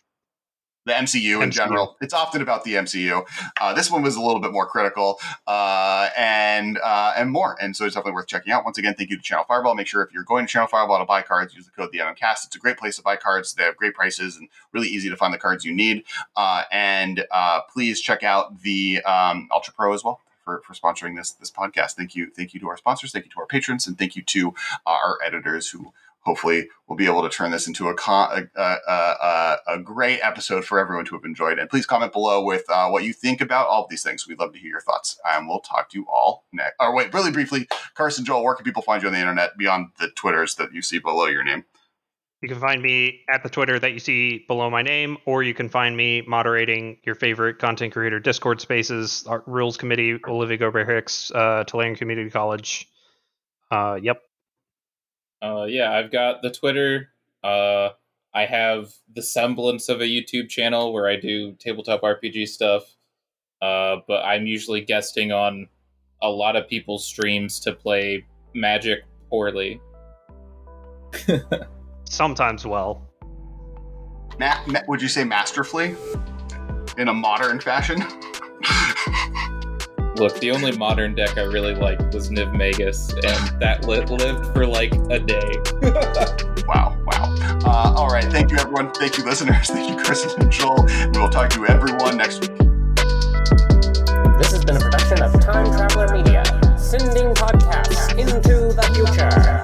the MCU, MCU, in general. It's often about the MCU. Uh, this one was a little bit more critical uh, and uh, and more, and so it's definitely worth checking out. Once again, thank you to Channel Fireball. Make sure if you're going to Channel Fireball to buy cards, use the code the MMCast. It's a great place to buy cards. They have great prices and really easy to find the cards you need. Uh, and uh, please check out the um, Ultra Pro as well. For, for sponsoring this this podcast, thank you, thank you to our sponsors, thank you to our patrons, and thank you to uh, our editors who hopefully we'll be able to turn this into a, a, a, a, great episode for everyone to have enjoyed. And please comment below with uh, what you think about all of these things. We'd love to hear your thoughts. And we'll talk to you all next. Or wait, really briefly, Carson Joel, where can people find you on the internet beyond the Twitters that you see below your name? You can find me at the Twitter that you see below my name, or you can find me moderating your favorite content creator Discord spaces, Rules Committee, Olivia Gobert Hicks, uh, Tulane Community College. Uh, yep, uh, yeah, I've got the Twitter. Uh, I have the semblance of a YouTube channel where I do tabletop RPG stuff. Uh, but I'm usually guesting on a lot of people's streams to play Magic poorly. Sometimes well. Ma- ma- would you say masterfully? In a modern fashion? Look, the only modern deck I really liked was Niv Magus, and that lit- lived for like a day. wow, wow. Uh, all right. Thank you, everyone. Thank you, listeners. Thank you, Chris and Joel. We will talk to everyone next week. This has been a production of Time Traveler Media, sending podcasts into the future.